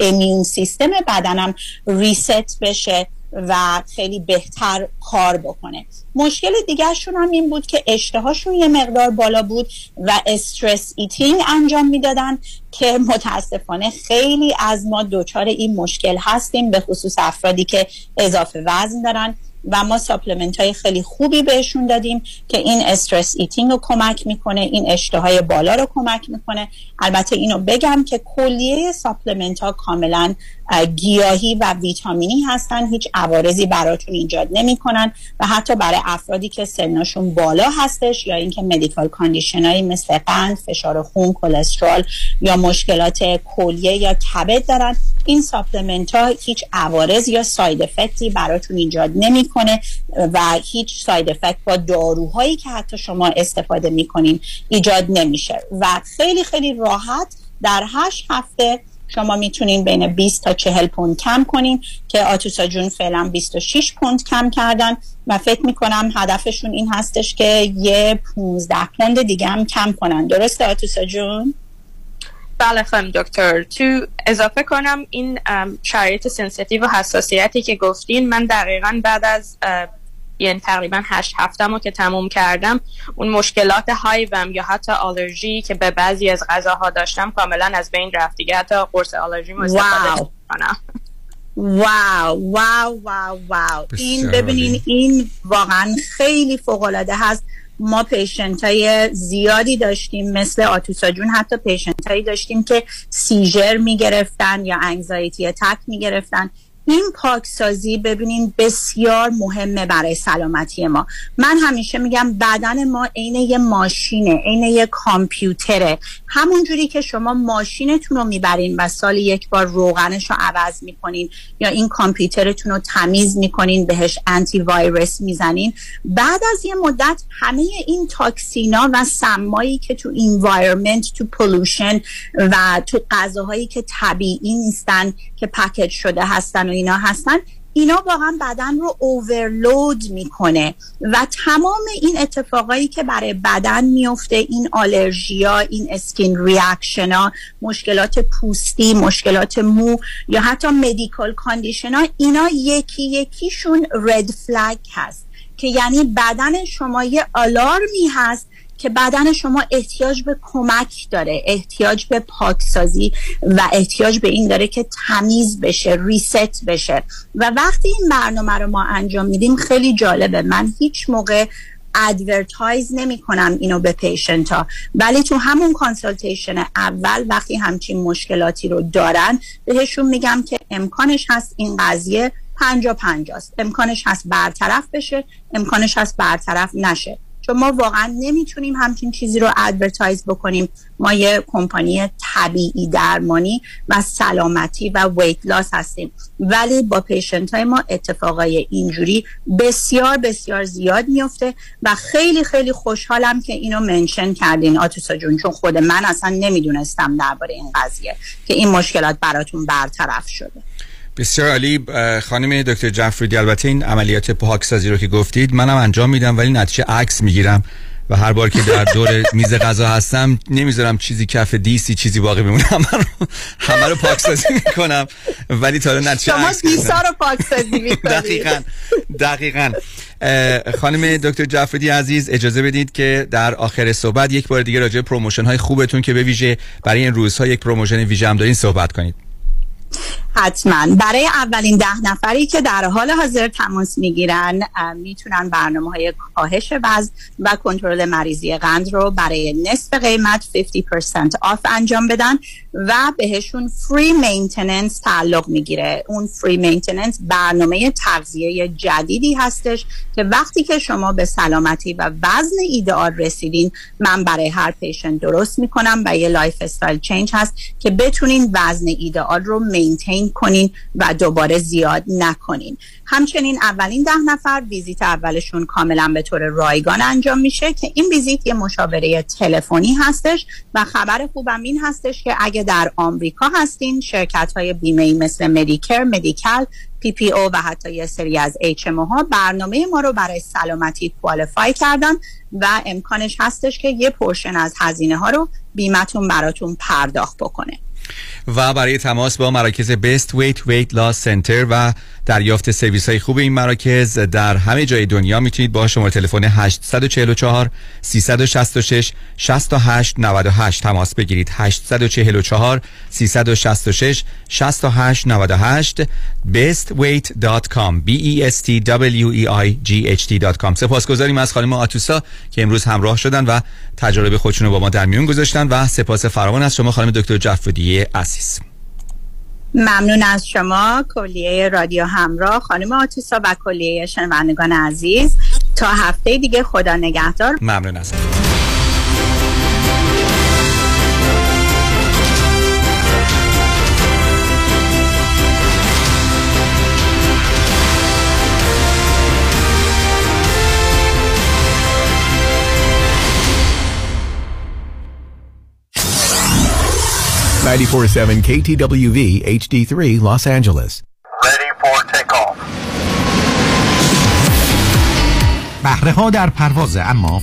immune system بدنم reset بشه. و خیلی بهتر کار بکنه. مشکل دیگرشون هم این بود که اشتهاشون یه مقدار بالا بود و stress eating انجام می‌دادن که متاسفانه خیلی از ما دچار این مشکل هستیم به خصوص افرادی که اضافه وزن دارن و ما supplement های خیلی خوبی بهشون دادیم که این stress eating رو کمک می‌کنه این اشتهای بالا رو کمک می‌کنه. البته اینو بگم که کلیه supplement ها کاملا گیاهی و ویتامینی هستن هیچ عوارضی براتون ایجاد نمی‌کنن و حتی برای افرادی که سنشون بالا هستش یا اینکه medical condition ایی مثل قند فشار خون کلسترول یا مشکلات کلیه یا کبد دارن این supplement ها هیچ عوارض یا side effect ی براتون ایجاد نمی‌کنه و هیچ side effect با داروهایی که حتی شما استفاده می‌کنین ایجاد نمیشه و خیلی خیلی راحت در هشت هفته شما می‌تونین بین 20 تا 40 پوند کم کنین که آتوسا جون فعلا 26 پوند کم کردن و فکر می‌کنم هدفشون این هستش که یه 15 پوند دیگه هم کم کنن درسته آتوسا جون؟ بله خانم دکتر تو اضافه کنم این شرایط sensitive و حساسیتی که گفتین من دقیقا بعد از یعنی تقریبا هشت هفتم که تموم کردم اون مشکلات هایوم یا حتی آلرژی که به بعضی از غذاها داشتم کاملا از بین رفت دیگه. حتی قرص آلرژی استفاده کنم wow wow wow wow. این ببینین این واقعا خیلی فوق العاده هست. ما پیشنت های زیادی داشتیم مثل آتوسا جون حتی پیشنت هایی داشتیم که سیژر می‌گرفتن یا انگزایتی تک می‌گرفتن. این پاکسازی ببینین بسیار مهمه برای سلامتی ما. من همیشه میگم بدن ما عین یه ماشینه عین یه کامپیوتره. همونجوری که شما ماشینتون رو می‌برین و سال یک بار روغنش رو عوض می‌کنین یا این کامپیوترتون رو تمیز می‌کنین بهش انتی وایرس می‌زنین بعد از یه مدت همه این toxin ا و سمایی که تو environment تو pollution و تو غذاهایی که طبیعی نیستن که package شده هستن و اینا هستن اینا واقعا بدن رو overload می‌کنه و تمام این اتفاقایی که برای بدن میفته این آلرژیا این skin reaction ها مشکلات پوستی مشکلات مو یا حتی medical condition ها اینا یکی یکیشون red flag هست که یعنی بدن شما یه آلارمی هست که بدن شما احتیاج به کمک داره احتیاج به پاکسازی و احتیاج به این داره که تمیز بشه reset بشه. و وقتی این برنامه رو ما انجام میدیم خیلی جالبه. من هیچ موقع advertise نمی کنم اینو به patient ها ولی تو همون consultation اول وقتی همچین مشکلاتی رو دارن بهشون میگم که امکانش هست این قضیه پنجا پنجاست. امکانش هست برطرف بشه امکانش هست برطرف نشه. چون ما واقعا نمی‌تونیم همچین چیزی رو advertise بکنیم. ما یه کمپانی طبیعی درمانی و سلامتی و weight loss هستیم. ولی با patient های ما اتفاقای اینجوری بسیار بسیار زیاد میفته و خیلی خیلی خوشحالم که اینو mention کردین. آتوسا جون چون خود من اصلا نمی‌دونستم درباره این قضیه که این مشکلات براتون برطرف شده. بسیار عالی خانم دکتر جعفری البته این عملیات پاکسازی رو که گفتید منم انجام میدم ولی نتیجه عکس می‌گیرم و هر بار که در دور میز غذا هستم نمی‌ذارم چیزی کف دیسی چیزی باقی بمونه همه رو همه رو پاکسازی می‌کنم. ولی تا نتیجه شما دیسا رو پاکسازی می‌کنید. دقیقاً دقیقاً. خانم دکتر جعفری عزیز اجازه بدید که در آخر صحبت یک بار دیگه راجع promotion های خوبتون که به ویژه برای این روزها یک promotion ویژه هم دارین صحبت کنید. حتما. برای اولین ده نفری که در حال حاضر تماس می‌گیرن می‌تونن برنامه های کاهش وزن و کنترل مریضی قند رو برای نصف قیمت 50% off انجام بدن و بهشون free maintenance تعلق می‌گیره. اون free maintenance برنامه تغذیه جدیدی هستش که وقتی که شما به سلامتی و وزن ایدئال رسیدین من برای هر patient درست می‌کنم و یه lifestyle change هست که بتونین وزن ایدئال رو maintain کنین و دوباره زیاد نکنین. همچنین اولین ده نفر ویزیت اولشون کاملا به طور رایگان انجام میشه که این ویزیت یه مشاوره تلفنی هستش و خبر خوبم این هستش که اگه در آمریکا هستین شرکت های بیمه مثل Medicare، Medi-Cal PPO و حتی یه سری از HMO ها برنامه ما رو برای سلامتی qualify کردن و امکانش هستش که یه پورشن از هزینه ها رو بیمتون براتون پرداخت بکنه. و برای تماس با مراکز بیست ویت ویت لاس سنتر و دریافت سرویس های خوب این مراکز در همه جای دنیا می‌تونید با شماره تلفن 844 366 68 98 تماس بگیرید. 844 366 68 98 bestweight.com b e s t w e i g h t.com سپاسگزاریم از خانم آتوسا که امروز همراه شدن و تجربه خودشون رو با ما در میون گذاشتن و سپاس فراوان از شما خانم دکتر عزیز. ممنون از شما کلیه رادیو همراه خانم آتوسا و کلیه شنوندگان عزیز. تا هفته دیگه خدا نگهدار. ممنون از Ninety-four seven KTWV HD3 Los Angeles. Ready for takeoff. بهره ها در پرواز اما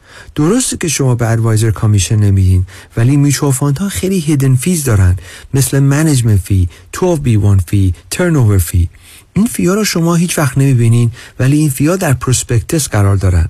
درسته که شما به advisor commission نمیدین ولی میچو ها خیلی hidden fees دارن. مثل management fee 12B1 fee turn fee این fee ا رو شما هیچ وقت نمی‌بینین ولی این fee ا در prospectus قرار دارن.